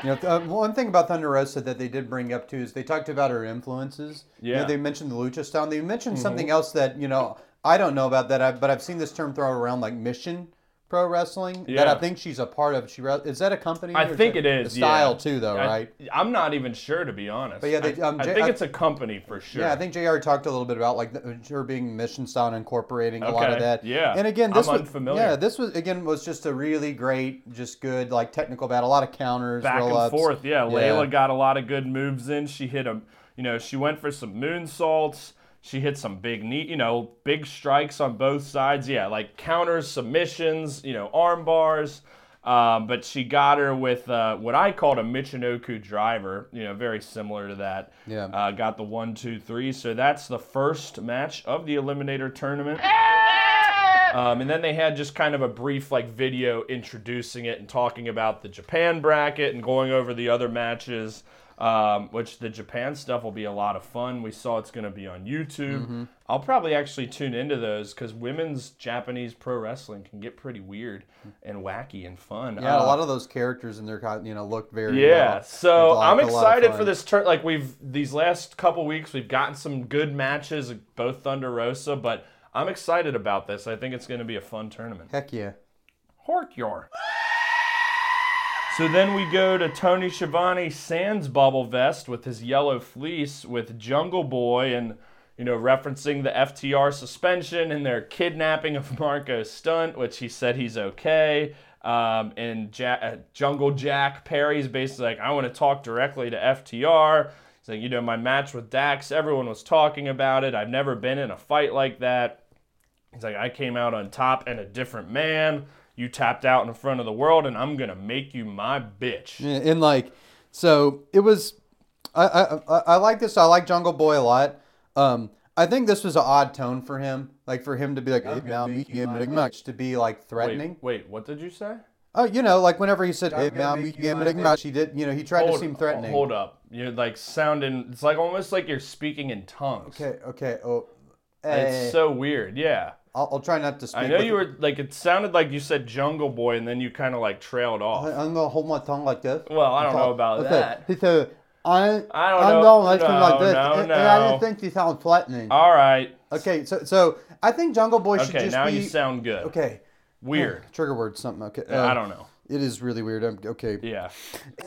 you know, uh, one thing about Thunder Rosa that they did bring up too is they talked about her influences. You know, Yeah. they mentioned the lucha style. They mentioned Mhm. something else that you know I don't know about that, I, but I've seen this term thrown around like Mission Pro Wrestling. That I think she's a part of. She re- is that a company? I think it is style yeah. too, though, I- right? I'm not even sure to be honest. But yeah, they- I, um, I J- think I- it's a company for sure. Yeah, I think Jr. talked a little bit about like the, her being mission style and incorporating a lot of that. yeah. and again, I'm this was unfamiliar. yeah, this was again was just a really great, just good like technical battle. A lot of counters, back and forth. Yeah, Leyla got a lot of good moves in. She hit a, you know, she went for some moonsaults. She hit some big knee, you know, big strikes on both sides. Yeah, like counters, submissions, you know, arm bars. Um, but she got her with uh, what I called a Michinoku driver, you know, very similar to that. Yeah. Uh, got the one, two, three. So that's the first match of the Eliminator tournament. Um, and then they had just kind of a brief like video introducing it and talking about the Japan bracket and going over the other matches. Um, which the Japan stuff will be a lot of fun. We saw it's going to be on YouTube. Mhm. I'll probably actually tune into those because women's Japanese pro wrestling can get pretty weird and wacky and fun. Yeah, a Uh, lot of those characters in their you know looked very yeah, well. so I'm a excited for this turn. Like we've these last couple weeks, we've gotten some good matches, both Thunder Rosa, but I'm excited about this. I think it's going to be a fun tournament. Heck yeah. Horkyar. So then we go to Tony Schiavone Sans Bubble Vest with his yellow fleece with Jungle Boy and, you know, referencing the FTR suspension and their kidnapping of Marco Stunt, which he said he's okay. Um, and ja- uh, Jungle Jack Perry's basically like, I want to talk directly to FTR. He's like, you know, my match with Dax, everyone was talking about it. I've never been in a fight like that. He's like, I came out on top and a different man. You tapped out in front of the world, and I'm gonna make you my bitch. Yeah, and like, so it was. I I, I, I like this. I like Jungle Boy a lot. Um, I think this was an odd tone for him, like for him to be like, "Hey, now me game pretty much," to be like threatening. Wait, wait, what did you say? Oh, you know, like whenever he said, "Hey, now me game pretty much," he did. You know, he tried to seem threatening. Hold up, you're like sounding. It's like almost like you're speaking in tongues. Okay, okay. Oh, It's so weird. Yeah. I'll, I'll try not to speak. I know with- you were like it sounded like you said Jungle Boy and then you kind of like trailed off. I'm gonna hold my tongue like this. Well, I don't know about okay. that. He said, I, I don't I'm know. going like, like No, this. no, and, and I no. didn't think you sounded threatening. All right. Okay, so so I think Jungle Boy should be. Okay, just now be you sound good. okay. Weird. Trigger word something. Okay. I um, don't know. It is really weird. I'm, okay. Yeah.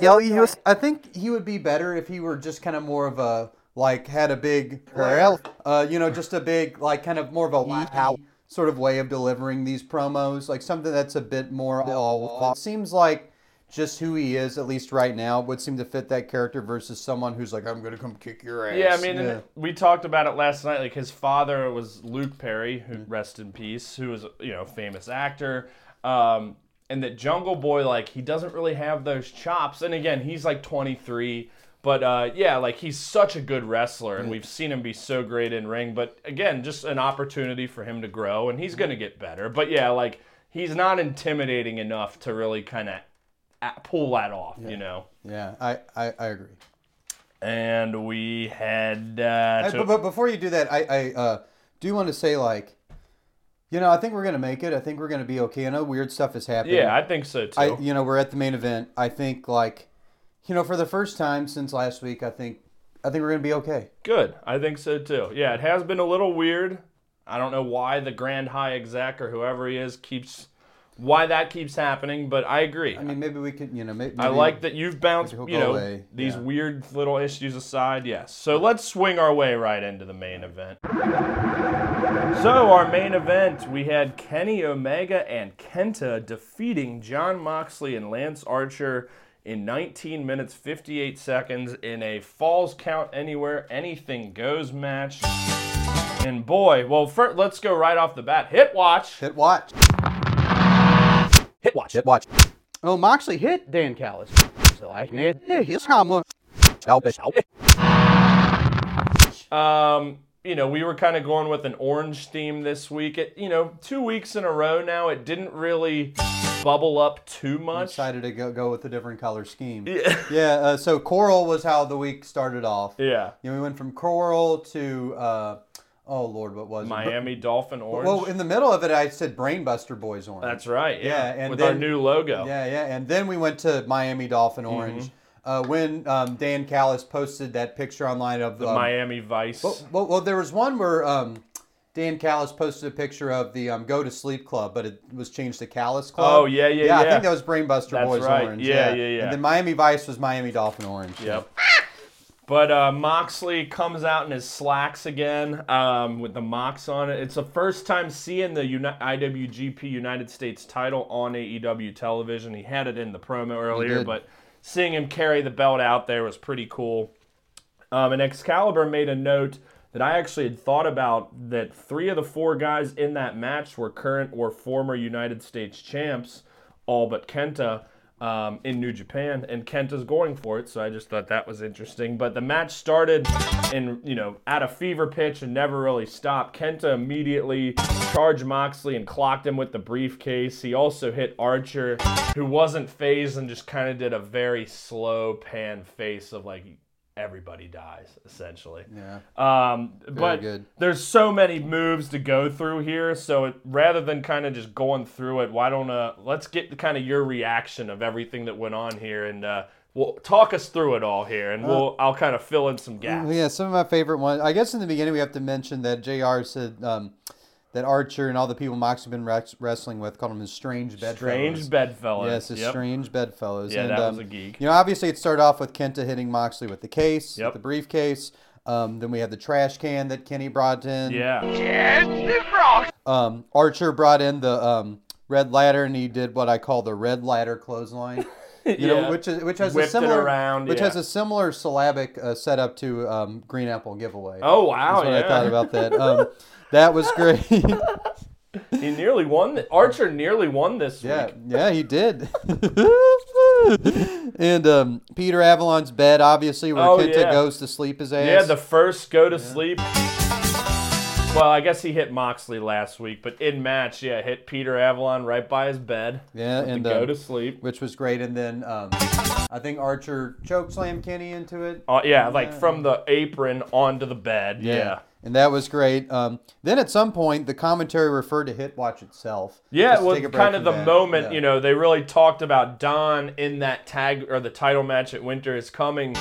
Yeah, he was, I think he would be better if he were just kind of more of a like had a big, uh, you know, just a big like kind of more of a wow sort of way of delivering these promos, like something that's a bit more. It seems like just who he is, at least right now, would seem to fit that character versus someone who's like, I'm gonna come kick your ass. Yeah, I mean, and we talked about it last night. Like his father was Luke Perry, who rest in peace, who was you know famous actor. Um, and that Jungle Boy, like he doesn't really have those chops. And again, he's like 23. But uh, yeah, like he's such a good wrestler, and we've seen him be so great in ring. But again, just an opportunity for him to grow, and he's gonna get better. But yeah, like he's not intimidating enough to really kind of pull that off, you know. Yeah, I, I, I agree. And we had. Uh, to- but, before you do that, I, I uh, do want to say like, you know, I think we're gonna make it. I think we're gonna be okay. I know weird stuff is happening. yeah, I think so too. I, you know, we're at the main event. I think like, you know, for the first time since last week, I think, I think we're gonna be okay. Good. I think so too. Yeah, it has been a little weird. I don't know why the Grand High exec or whoever he is keeps why that keeps happening, but I agree. I mean, maybe we could, you know, maybe. I like that you've bounced, you know, away. these Yeah. weird little issues aside. Yes. So let's swing our way right into the main event. So our main event, we had Kenny Omega and Kenta defeating Jon Moxley and Lance Archer in 19 minutes 58 seconds in a falls count anywhere anything goes match. And boy, well, first, let's go right off the bat. Hit watch. Hit watch. Hit watch. Hit watch. Oh, Moxley hit Don Callis. So I can hit his hammer. Um, you know, we were kind of going with an orange theme this week. It, you know, two weeks in a row now, it didn't really bubble up too much. Decided to go, go with a different color scheme. Yeah. Yeah. Uh, so coral was how the week started off. Yeah. You know, we went from coral to, uh, oh Lord, what was it? Miami Dolphin Orange. Well, in the middle of it, I said Brainbuster Boys Orange. That's right. Yeah. and with then, our new logo. Yeah, yeah, and then we went to Miami Dolphin Orange. Mhm. Uh, when um, Don Callis posted that picture online of The um, Miami Vice. Well, well, well, there was one where um, Don Callis posted a picture of the um, Go to Sleep Club, but it was changed to Callis Club. Oh, yeah, yeah, yeah. I think that was Brainbuster That's Boys right. Orange. Yeah, yeah, yeah. And then Miami Vice was Miami Dolphin Orange. Yep. But uh, Moxley comes out in his slacks again um, with the Mox on it. It's the first time seeing the Uni- IWGP United States title on AEW television. He had it in the promo earlier, but seeing him carry the belt out there was pretty cool. Um, and Excalibur made a note that I actually had thought about that three of the four guys in that match were current or former United States champs, all but Kenta um, in New Japan, and Kenta's going for it. So I just thought that was interesting. But the match started in you know at a fever pitch and never really stopped. Kenta immediately charged Moxley and clocked him with the briefcase. He also hit Archer, who wasn't phased and just kind of did a very slow pan face of like everybody dies essentially. Yeah. Um, but good. there's so many moves to go through here, so it, rather than kind of just going through it, why don't uh let's get kind of your reaction of everything that went on here, and uh, we'll talk us through it all here, and we'll I'll kind of fill in some gaps. Yeah, some of my favorite ones. I guess in the beginning we have to mention that Jr. said um, that Archer and all the people Mox have been res- wrestling with called him his strange bedfellows. Strange bedfellows. Yes, his Yep. strange bedfellows. Yeah, and, that um, was a geek. You know, obviously it started off with Kenta hitting Moxley with the case, Yep. with the briefcase. Um, then we had the trash can that Kenny brought in. Yeah. Um, Archer brought in the um, red ladder, and he did what I call the red ladder clothesline. You Yeah. know, which is which has Whipped a similar around, which yeah. has a similar syllabic uh, setup to um, Green Apple giveaway. Oh, wow, That's what I thought about that. That was great. He nearly won. The, Archer nearly won this yeah, week. yeah, he did. and um, Peter Avalon's bed, obviously, where Oh, Kenta yeah. goes to sleep his ass. Yeah, the first go to sleep. Well, I guess he hit Moxley last week, but in match, yeah, hit Peter Avalon right by his bed. Yeah, and go um, to sleep. which was great. And then um, I think Archer choke slam Kenny into it. Uh, yeah, like from the apron onto the bed. Yeah. And that was great. Um, then at some point, the commentary referred to Hit Watch itself. Yeah, Just it was take a break kind of the that. moment, Yeah. you know, they really talked about Don in that tag or the title match at Winter is Coming,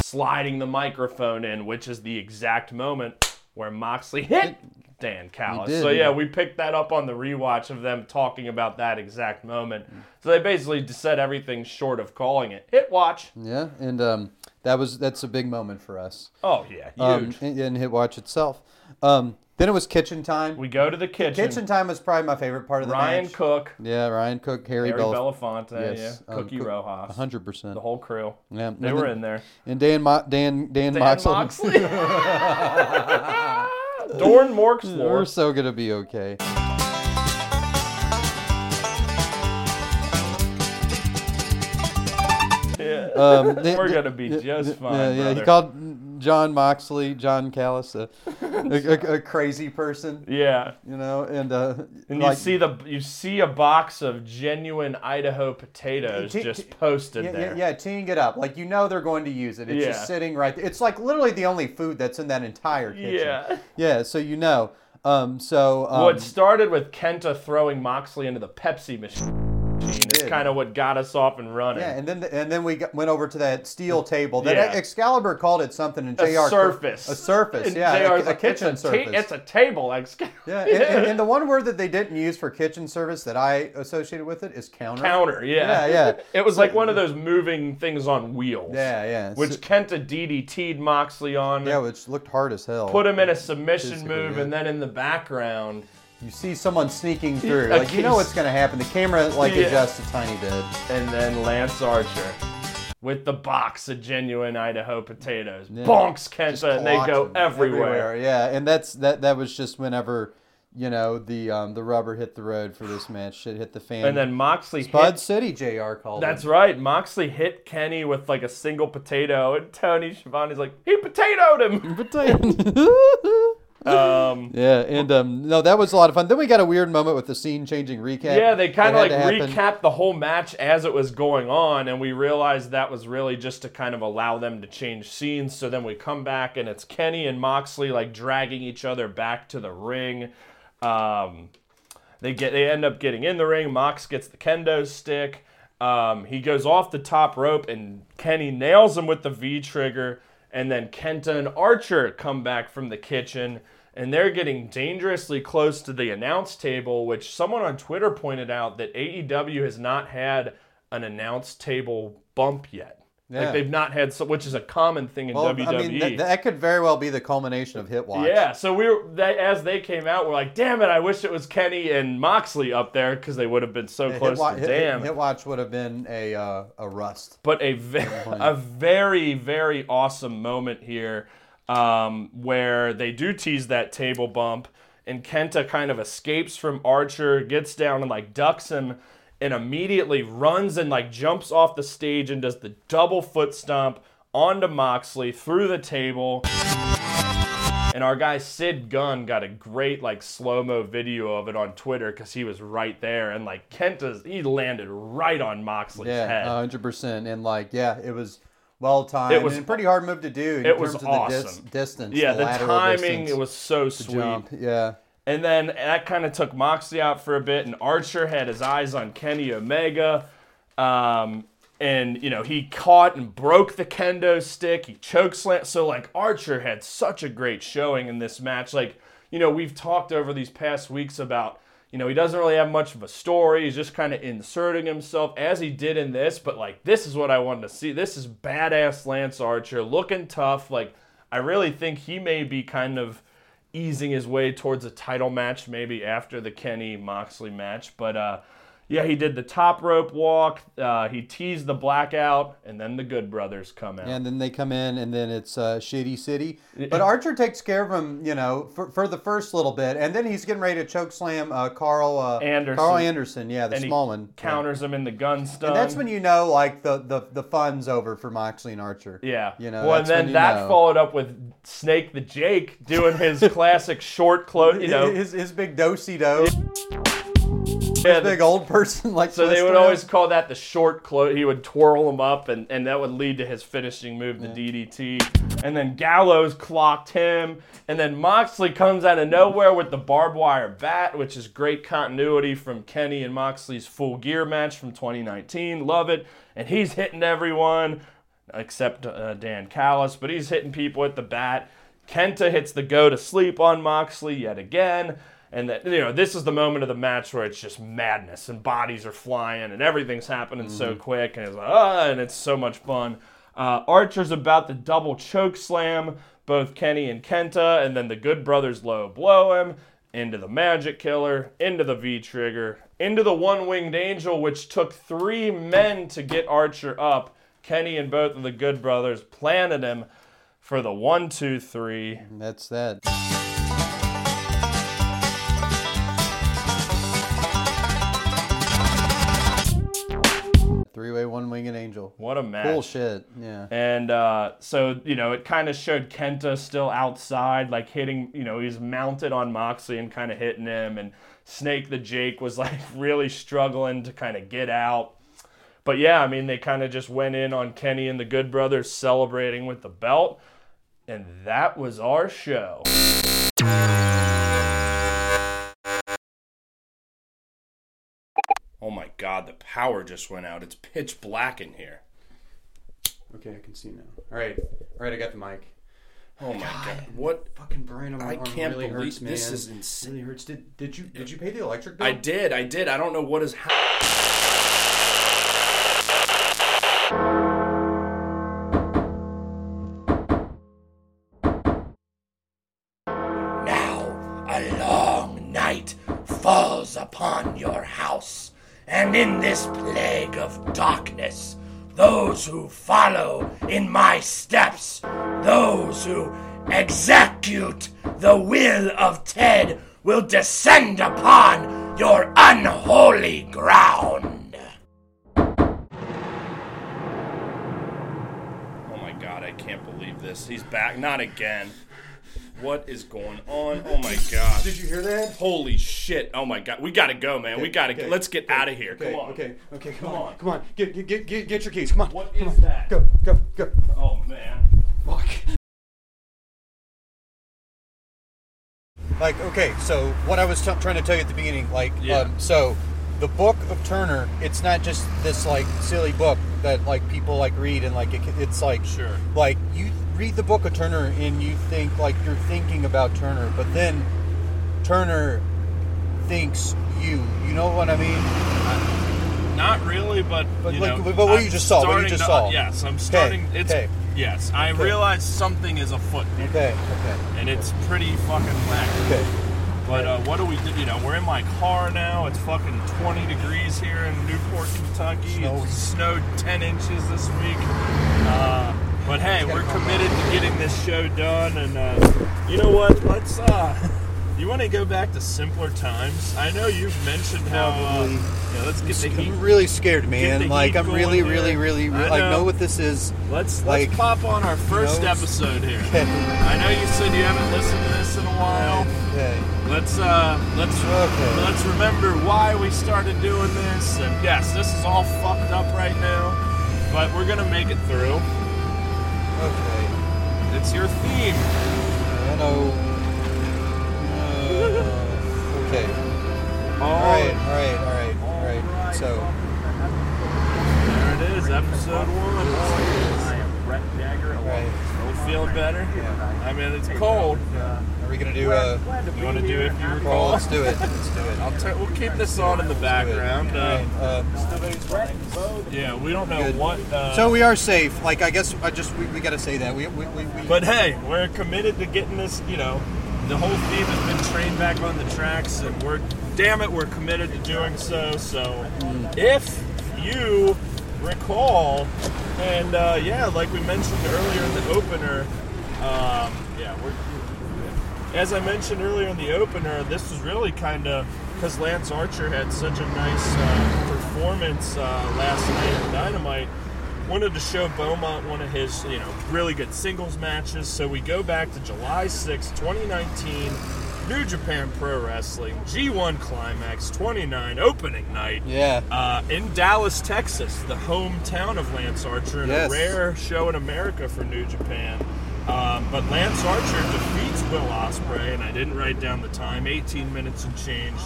sliding the microphone in, which is the exact moment where Moxley hit Don Callis. did, so yeah, yeah. we picked that up on the rewatch of them talking about that exact moment. So they basically said everything short of calling it Hit Watch. Yeah, and um, that was that's a big moment for us. Oh yeah, Um, huge. in, in Hit Watch itself. Um, then it was kitchen time. we go to the kitchen. Kitchen time was probably my favorite part of the show. Ryan match. Cook, Yeah, Ryan Cook, Harry, Harry Belf- Belafonte, Yes, yeah, um, Cookie Cook- Rojas, hundred percent. the whole crew. Yeah, They and were then- in there. And Dan Mo- Dan Dan, Dan Moxley. Moxley. Dorn We're so gonna be okay. Um, they- We're gonna be just fine, Yeah, yeah. He called Jon Moxley, John Callis, a, a, a, a crazy person. Yeah. You know, and uh, And like, you see the you see a box of genuine Idaho potatoes T- just t- posted yeah, there. yeah, yeah, teeing it up like you know they're going to use it. It's Yeah. just sitting right. there. It's like literally the only food that's in that entire kitchen. Yeah. Yeah, so you know. Um, so um, what started with Kenta throwing Moxley into the Pepsi machine is kind of what got us off and running. Yeah, and then and then we got, went over to that steel table. That Yeah. Excalibur called it something, and a Jr. surface. A surface, And yeah, a, a kitchen it's a ta- surface. it's a table. Excalibur. yeah, and, and, and the one word that they didn't use for kitchen service that I associated with it is counter. counter. Yeah, Yeah, yeah. it was like one of those moving things on wheels. Yeah, yeah. Which So- Kenta DDT'd Moxley on. yeah, which looked hard as hell. put him in a submission move, yeah. and then in the background, You see someone sneaking through, a like you know case- what's gonna happen. The camera like Yeah. adjusts a tiny bit. and then Lance Archer with the box of genuine Idaho potatoes. Yeah. Bonks Kenta, and they go him everywhere. Yeah, and that's that. That was just whenever, you know, the um, the rubber hit the road for this match. Shit hit the fan. And then Moxley Spud hit. City, Jr. called That's it. right. Moxley hit Kenny with like a single potato, and Tony Schiavone's like, he potatoed him. Um, yeah, and um, no, that was a lot of fun. Then we got a weird moment with the scene changing recap. Yeah, they kind of like recapped the whole match as it was going on, and we realized that was really just to kind of allow them to change scenes. So then we come back, and it's Kenny and Moxley like dragging each other back to the ring. Um, they get they end up getting in the ring. Mox gets the kendo stick. Um, he goes off the top rope, and Kenny nails him with the V trigger. And then Kenta and Archer come back from the kitchen, and they're getting dangerously close to the announce table, which someone on Twitter pointed out that AEW has not had an announce table bump yet. Yeah. Like they've not had, so, which is a common thing in Well, WWE. I mean, that, that could very well be the culmination of Hit Watch. Yeah, so we were they, as they came out, we're like, damn it! I wish it was Kenny and Moxley up there because they would have been so Hit, close Wa- to Hit- damn. Hit Watch would have been a uh, a rust. but a ve- a very very awesome moment here, um, where they do tease that table bump, and Kenta kind of escapes from Archer, gets down and like ducks him, and immediately runs and like jumps off the stage and does the double foot stomp onto Moxley through the table. And our guy Sid Gunn got a great like slow mo video of it on Twitter because he was right there and like Kenta's he landed right on Moxley's Yeah, head. hundred percent. And like, yeah, it was well timed. It was- a pretty hard move to do in it terms was of the awesome. dis- distance. Yeah, the, lateral timing distance it was so sweet. jump. Yeah. And then that kind of took Moxley out for a bit, and Archer had his eyes on Kenny Omega. Um, and, you know, he caught and broke the kendo stick. He choke slam. So, like, Archer had such a great showing in this match. Like, you know, we've talked over these past weeks about, you know, he doesn't really have much of a story. He's just kind of inserting himself as he did in this. But, like, this is what I wanted to see. This is badass Lance Archer looking tough. Like, I really think he may be kind of easing his way towards a title match maybe after the Kenny Moxley match. But uh, yeah, he did the top rope walk. Uh, he teased the blackout, and then the Good Brothers come out. And then they come in, and then it's uh, Shitty City. But Archer takes care of him, you know, for, for the first little bit, and then he's getting ready to choke slam uh, Karl uh, Anderson. Karl Anderson, yeah, the and small one. counters him in the gun stun. And that's when you know, like the the, the fun's over for Moxley and Archer. Yeah. you know. Well, and then that know. followed up with Snake the Jake doing his classic short close. You know, his his big do si do. Yeah, big old person like So they would around? always call that the short close. He would twirl him up, and, and that would lead to his finishing move, the DDT. And then Gallows clocked him, and then Moxley comes out of nowhere with the barbed wire bat, which is great continuity from Kenny and Moxley's full gear match from 2019. Love it. And he's hitting everyone except uh, Don Callis, but he's hitting people with the bat. Kenta hits the go to sleep on Moxley yet again. And that you know, this is the moment of the match where it's just madness and bodies are flying and everything's happening so quick and it's like, ah, and it's so much fun. Uh, Archer's about to double choke slam both Kenny and Kenta, and then the Good Brothers low blow him into the Magic Killer, into the V Trigger, into the One Winged Angel, which took three men to get Archer up. Kenny and both of the Good Brothers planted him for the one, two, three. That's that. One winged angel. What a match. Cool shit. Yeah. And uh, so, you know, it kind of showed Kenta still outside, like hitting, you know, he's mounted on Moxley and kind of hitting him. And Snake the Jake was like really struggling to kind of get out. But yeah, I mean, they kind of just went in on Kenny and the Good Brothers celebrating with the belt. And that was our show. God, the power just went out. It's pitch black in here. Okay, I can see now. All right. All right, I got the mic. Oh my god. What Fucking brain on my I arm can't really believe hurts, man. this is insane. Really hurts. Did did you did you pay the electric bill? I did, I did. I don't know what is happening. Now a long night falls upon your house, and in this plague of darkness, those who follow in my steps, those who execute the will of Ted, will descend upon your unholy ground. Oh my god, I can't believe this. He's back. Not again. What is going on? Oh my god. Did you hear that? Holy shit. Oh my god. We gotta go, man. we gotta okay, let's get out of here. Okay, Come on. okay, okay, come, on, come on. Get, get, get, get, get your keys. Come on. What come is on. that? Go, go, go. Oh man. Fuck. Like, okay, so what I was t- trying to tell you at the beginning, like, Yeah. um, so the book of Turner, it's not just this like silly book that like people like read and like it, it's like Sure. like you read the book of Turner and you think like you're thinking about Turner, but then Turner thinks you. You know what I mean? Not really, but But you like- know, but what you I'm just saw, what you just to- saw. yes, I'm Okay, starting. It's okay. yes, I Okay. realize something is afoot, here, Okay, okay, and it's pretty fucking wacky. okay. But uh, what do we do? You know, we're in my car now. It's fucking 20 degrees here in Newport, Kentucky. Snowy. It snowed 10 inches this week. Uh, but hey, we're committed to getting this show done. And uh, you know what? Let's. Uh, you want to go back to simpler times? I know you've mentioned how. Uh, Probably. yeah, let's get the heat. I'm really scared, man. Like I'm really, really, really, I really like know. know what this is. Let's like, let's pop on our first know, episode here. Okay. I know you said you haven't listened to this in a while. Okay. Let's uh let's Okay. let's remember why we started doing this. And yes, this is all fucked up right now, but we're gonna make it through. Okay. It's your theme. I know. Uh, okay. All All right. All right. All right. All right. So. There it is, episode one. All right. Are we feeling better? Yeah. I mean, it's cold. Are we gonna do uh? You want to do if you Well, recall? let's do it. Let's do it. I'll turn. We'll keep this on in the background. All Uh, right. Uh, yeah, we don't know Good. what. Uh, so we are safe. Like I guess I just we, we got to say that we we, we, we But hey, we're committed to getting this, you know, the whole team has been trained back on the tracks, and we're, damn it, we're committed to doing so. So if you recall, and uh, yeah, like we mentioned earlier in the opener, um, yeah, we're, as I mentioned earlier in the opener, this was really kind of because Lance Archer had such a nice uh, performance uh, last night at Dynamite. Wanted to show Beaumont one of his, you know, really good singles matches. So we go back to July 6, 2019. New Japan Pro Wrestling G1 Climax 29 opening night. Yeah. Uh, in Dallas, Texas, the hometown of Lance Archer, and Yes. a rare show in America for New Japan. Um, but Lance Archer defeats Will Ospreay, and I didn't write down the time. 18 minutes and change.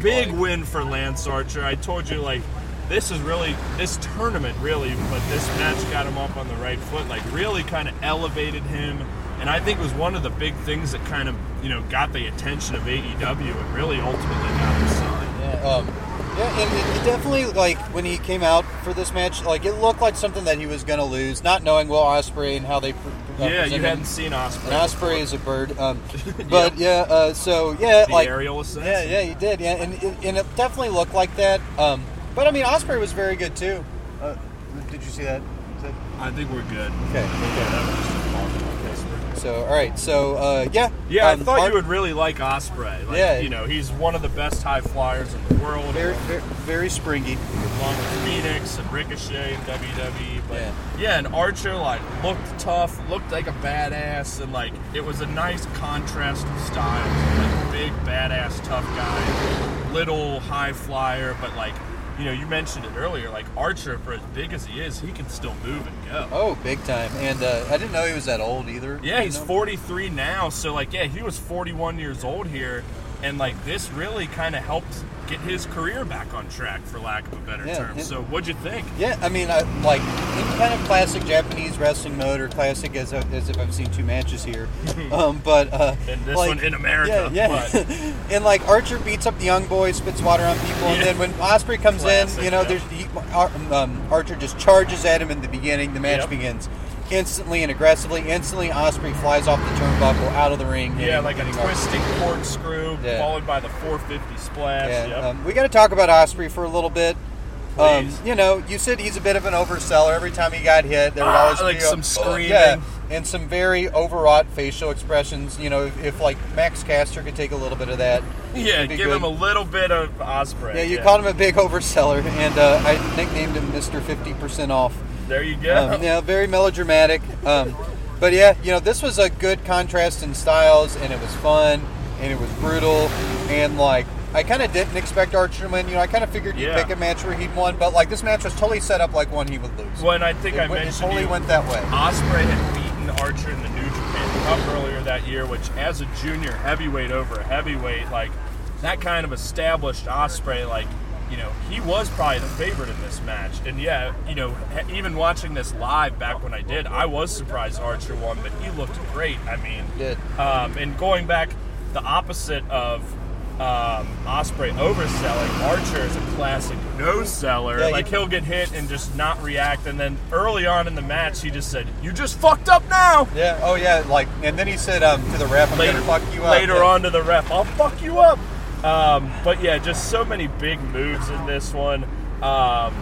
Big win for Lance Archer. I told you, like, this is really this tournament, really, but this match got him up on the right foot. Like, really, kind of elevated him, and I think was one of the big things that kind of you know got the attention of AEW and really ultimately got him signed. Yeah, um, yeah, and it, it definitely like when he came out for this match, like it looked like something that he was gonna lose, not knowing Will Ospreay and how they. Yeah, you hadn't seen Ospreay. Osprey is a bird, um, but yeah. Uh, so yeah, The like aerial assassin. Yeah, yeah, he did. Yeah, and it, and it definitely looked like that. Um, but I mean, Ospreay was very good too. Uh, did you see that? That- I think we're good. Okay. Yeah, that was just. Okay, so we're good. So all right. So uh, yeah. Yeah, I um, thought Ar- you would really like Ospreay. Like, Yeah. you know, he's one of the best high flyers in the world. Very, very, very springy. along with Fenix and Ricochet and WWE. But Yeah. yeah. and Archer like looked tough, looked like a badass, and like it was a nice contrast of styles. Like big badass tough guy, little high flyer, but like you know, you mentioned it earlier. Like Archer, for as big as he is, he can still move and go. Oh, big time! And uh, I didn't know he was that old either. Yeah, he's know? 43 now. So like, yeah, he was 41 years old here, and like this really kind of helped get his career back on track, for lack of a better Yeah, term. yeah. So what'd you think? Yeah, I mean, I, like in kind of classic Japanese wrestling mode, or classic as, as if I've seen two matches here. um, but uh, And this like- one in America, Yeah, yeah. and like Archer beats up the young boy, spits water on people, and then when Ospreay comes Classic, in, you know, there's he, Ar- um, Archer just charges at him in the beginning. The match Yep. begins instantly and aggressively. Instantly, Ospreay flies off the turnbuckle out of the ring. Yeah, like a twisting corkscrew, Yeah. followed by the 450 splash. Yeah, Yep. um, we got to talk about Ospreay for a little bit. Um, you know, you said he's a bit of an overseller. Every time he got hit, there would Ah, always like be some a, screaming. yeah, and some very overwrought facial expressions. You know, if, if like Max Caster could take a little bit of that, yeah, give good. him a little bit of Ospreay. Yeah, you called him a big overseller, and uh, I nicknamed him Mister Fifty Percent Off. There you go. Um, yeah, very melodramatic. Um, but yeah, you know, this was a good contrast in styles, and it was fun, and it was brutal, and like I kind of didn't expect Archer to win. You know, I kind of figured you'd Yeah. pick a match where he'd won, but like this match was totally set up like one he would lose. Well, and I think It I went- it mentioned totally you, went that way. Ospreay had beaten Archer in the New Japan Cup earlier that year, which as a junior heavyweight over a heavyweight, like that kind of established Ospreay, like you know, he was probably the favorite in this match. And yeah, you know, even watching this live back when I did, I was surprised Archer won, but he looked great. I mean, Did. um, and going back, the opposite of um, Ospreay overselling, Archer is a classic no seller. Yeah, like he- he'll get hit and just not react, and then early on in the match, he just said, "You just fucked up now." Yeah. Oh yeah. Like, and then he said um, to the ref, "I'm Later, gonna fuck you up." later Yeah. on to the ref, I'll fuck you up. Um, but yeah, just so many big moves in this one. Um,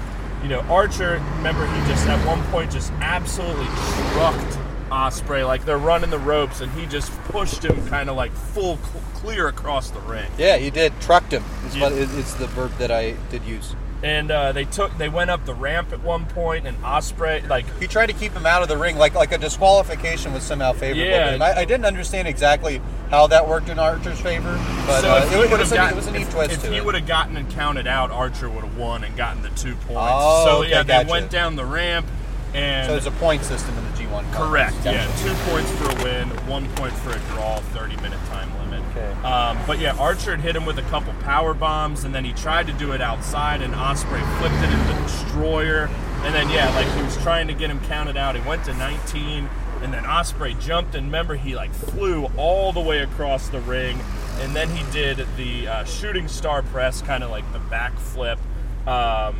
you know, Archer. Remember, he just at one point just absolutely trucked Ospreay. Like they're running the ropes, and he just pushed him kind of like full cl- clear across the ring. Yeah, he did. Trucked him. Is Yeah. it's the verb that I did use. And uh, they took, they went up the ramp at one point, and Ospreay like He tried to keep him out of the ring, like like a disqualification was somehow favorable. Yeah. to him. I, I didn't understand exactly how that worked in Archer's favor, but so uh, it, was- it would was have a, gotten, it was a neat if, twist if he would have gotten and counted out, Archer would have won and gotten the two points. Oh, so okay, yeah, they gotcha. went down the ramp, and So there's a point system in the G1. correct, yeah, two points for a win, one point for a draw, thirty minute time limit. Okay. Um, but yeah, Archer had hit him with a couple power bombs, and then he tried to do it outside, and Ospreay flipped it into Destroyer, and then yeah, like he was trying to get him counted out. He went to 19, and then Ospreay jumped, and remember he like flew all the way across the ring, and then he did the uh, shooting star press, kind of like the back flip. Um,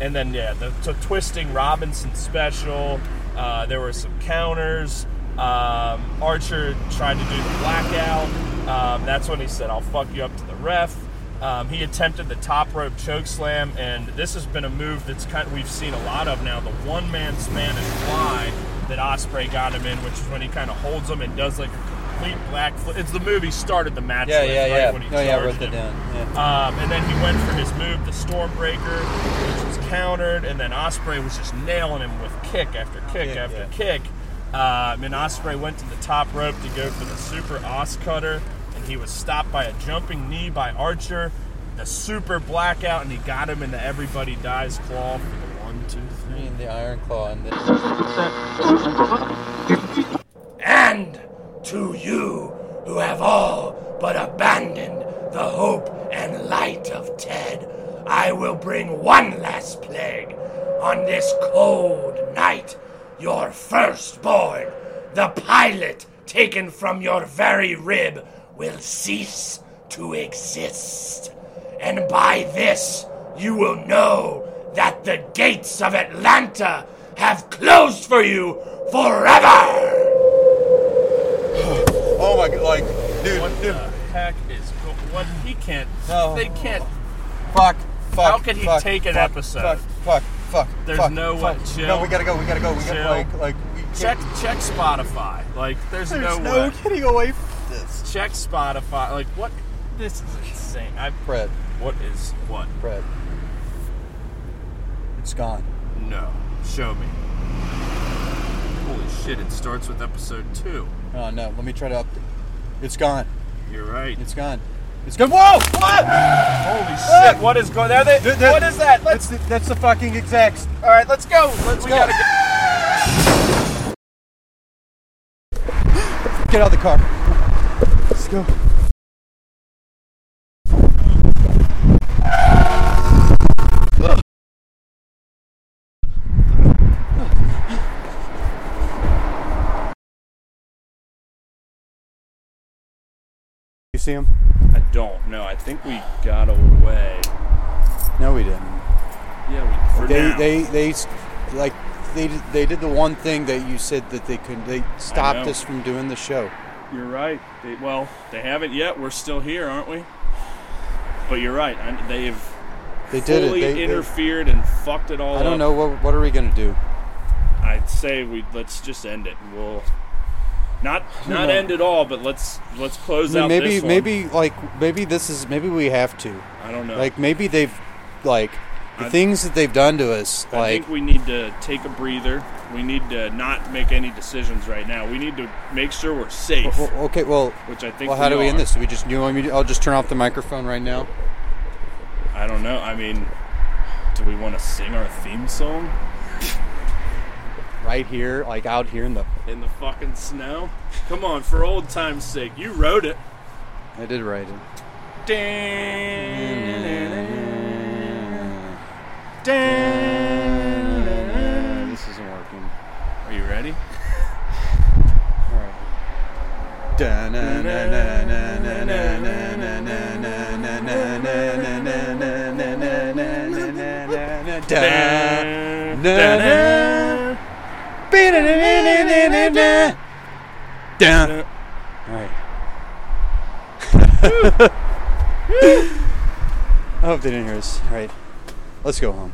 and then yeah, the, the twisting Robinson special. Uh, there were some counters. Um, Archer tried to do the blackout. Um, that's when he said, "I'll fuck you up to the ref." Um, he attempted the top rope choke slam, and this has been a move that's kind of we've seen a lot of now. The one man Spanish fly that Ospreay got him in, which is when he kind of holds him and does like a complete black flip. It's the movie started the match Yeah, with, yeah, right yeah. when he Oh yeah, I charged wrote that down. Yeah. Um, and then he went for his move, the Stormbreaker, which was countered, and then Ospreay was just nailing him with kick after kick Kick, after yeah. kick. Um, and Ospreay went to the top rope to go for the Super OsCutter, and he was stopped by a jumping knee by Archer, the super blackout, and he got him in the Everybody Dies claw for the one, two, three. the Iron Claw and And to you who have all but abandoned the hope and light of Ted, I will bring one last plague. On this cold night, your firstborn, the pilot taken from your very rib, will cease to exist. And by this, you will know that the gates of Atlanta have closed for you forever! Oh my god, like, dude, What dude. the heck is go- what? He can't. No. They can't. Fuck, fuck. How could he fuck, take an fuck, episode? Fuck, fuck, fuck. There's fuck, no fuck. way. Chill. No, we gotta go, we gotta go. We gotta, like, like, we Check check Spotify. Like, there's, There's no, no way. getting away from this. Check Spotify. Like, what? This is insane. I. Fred, What is what? Fred. It's gone. No. Show me. Holy shit! It starts with episode two. Oh no, let me try to update. It's gone. You're right. It's gone. It's gone. Whoa! What? Holy ah! shit! What is going? There they. Th- th- what is that? That's Let's. the, that's the fucking execs. All right, let's go. Let's we go. gotta get. Get out of the car. Let's go. You see him? I don't know. I think we got away. No, we didn't. Yeah, we. They, now. they, they, like, they, did- they did the one thing that you said that they could. They stopped us from doing the show. You're right. They, well, they haven't yet. We're still here, aren't we? But you're right. I, they've They did it. They- they- interfered and fucked it all I don't up. know what. What are we gonna do? I'd say we let's just end it. We'll not not end at all, but let's let's I close mean, out maybe, maybe, like, maybe this is. Maybe we have to. I don't know. Like, maybe they've, like, the I- things that they've done to us. I Like, think we need to take a breather. We need to not make any decisions right now. We need to make sure we're safe. Well, okay, well, which I think. well, how do we end this? Do we just? You want me? To, I'll just turn off the microphone right now. I don't know. I mean, do we want to sing our theme song Right here, like out here in the. in the fucking snow? Come on, for old time's sake. You wrote it. I did write it. This isn't working. Are you ready? All right. All right. I hope they didn't hear us. All right. Let's go home.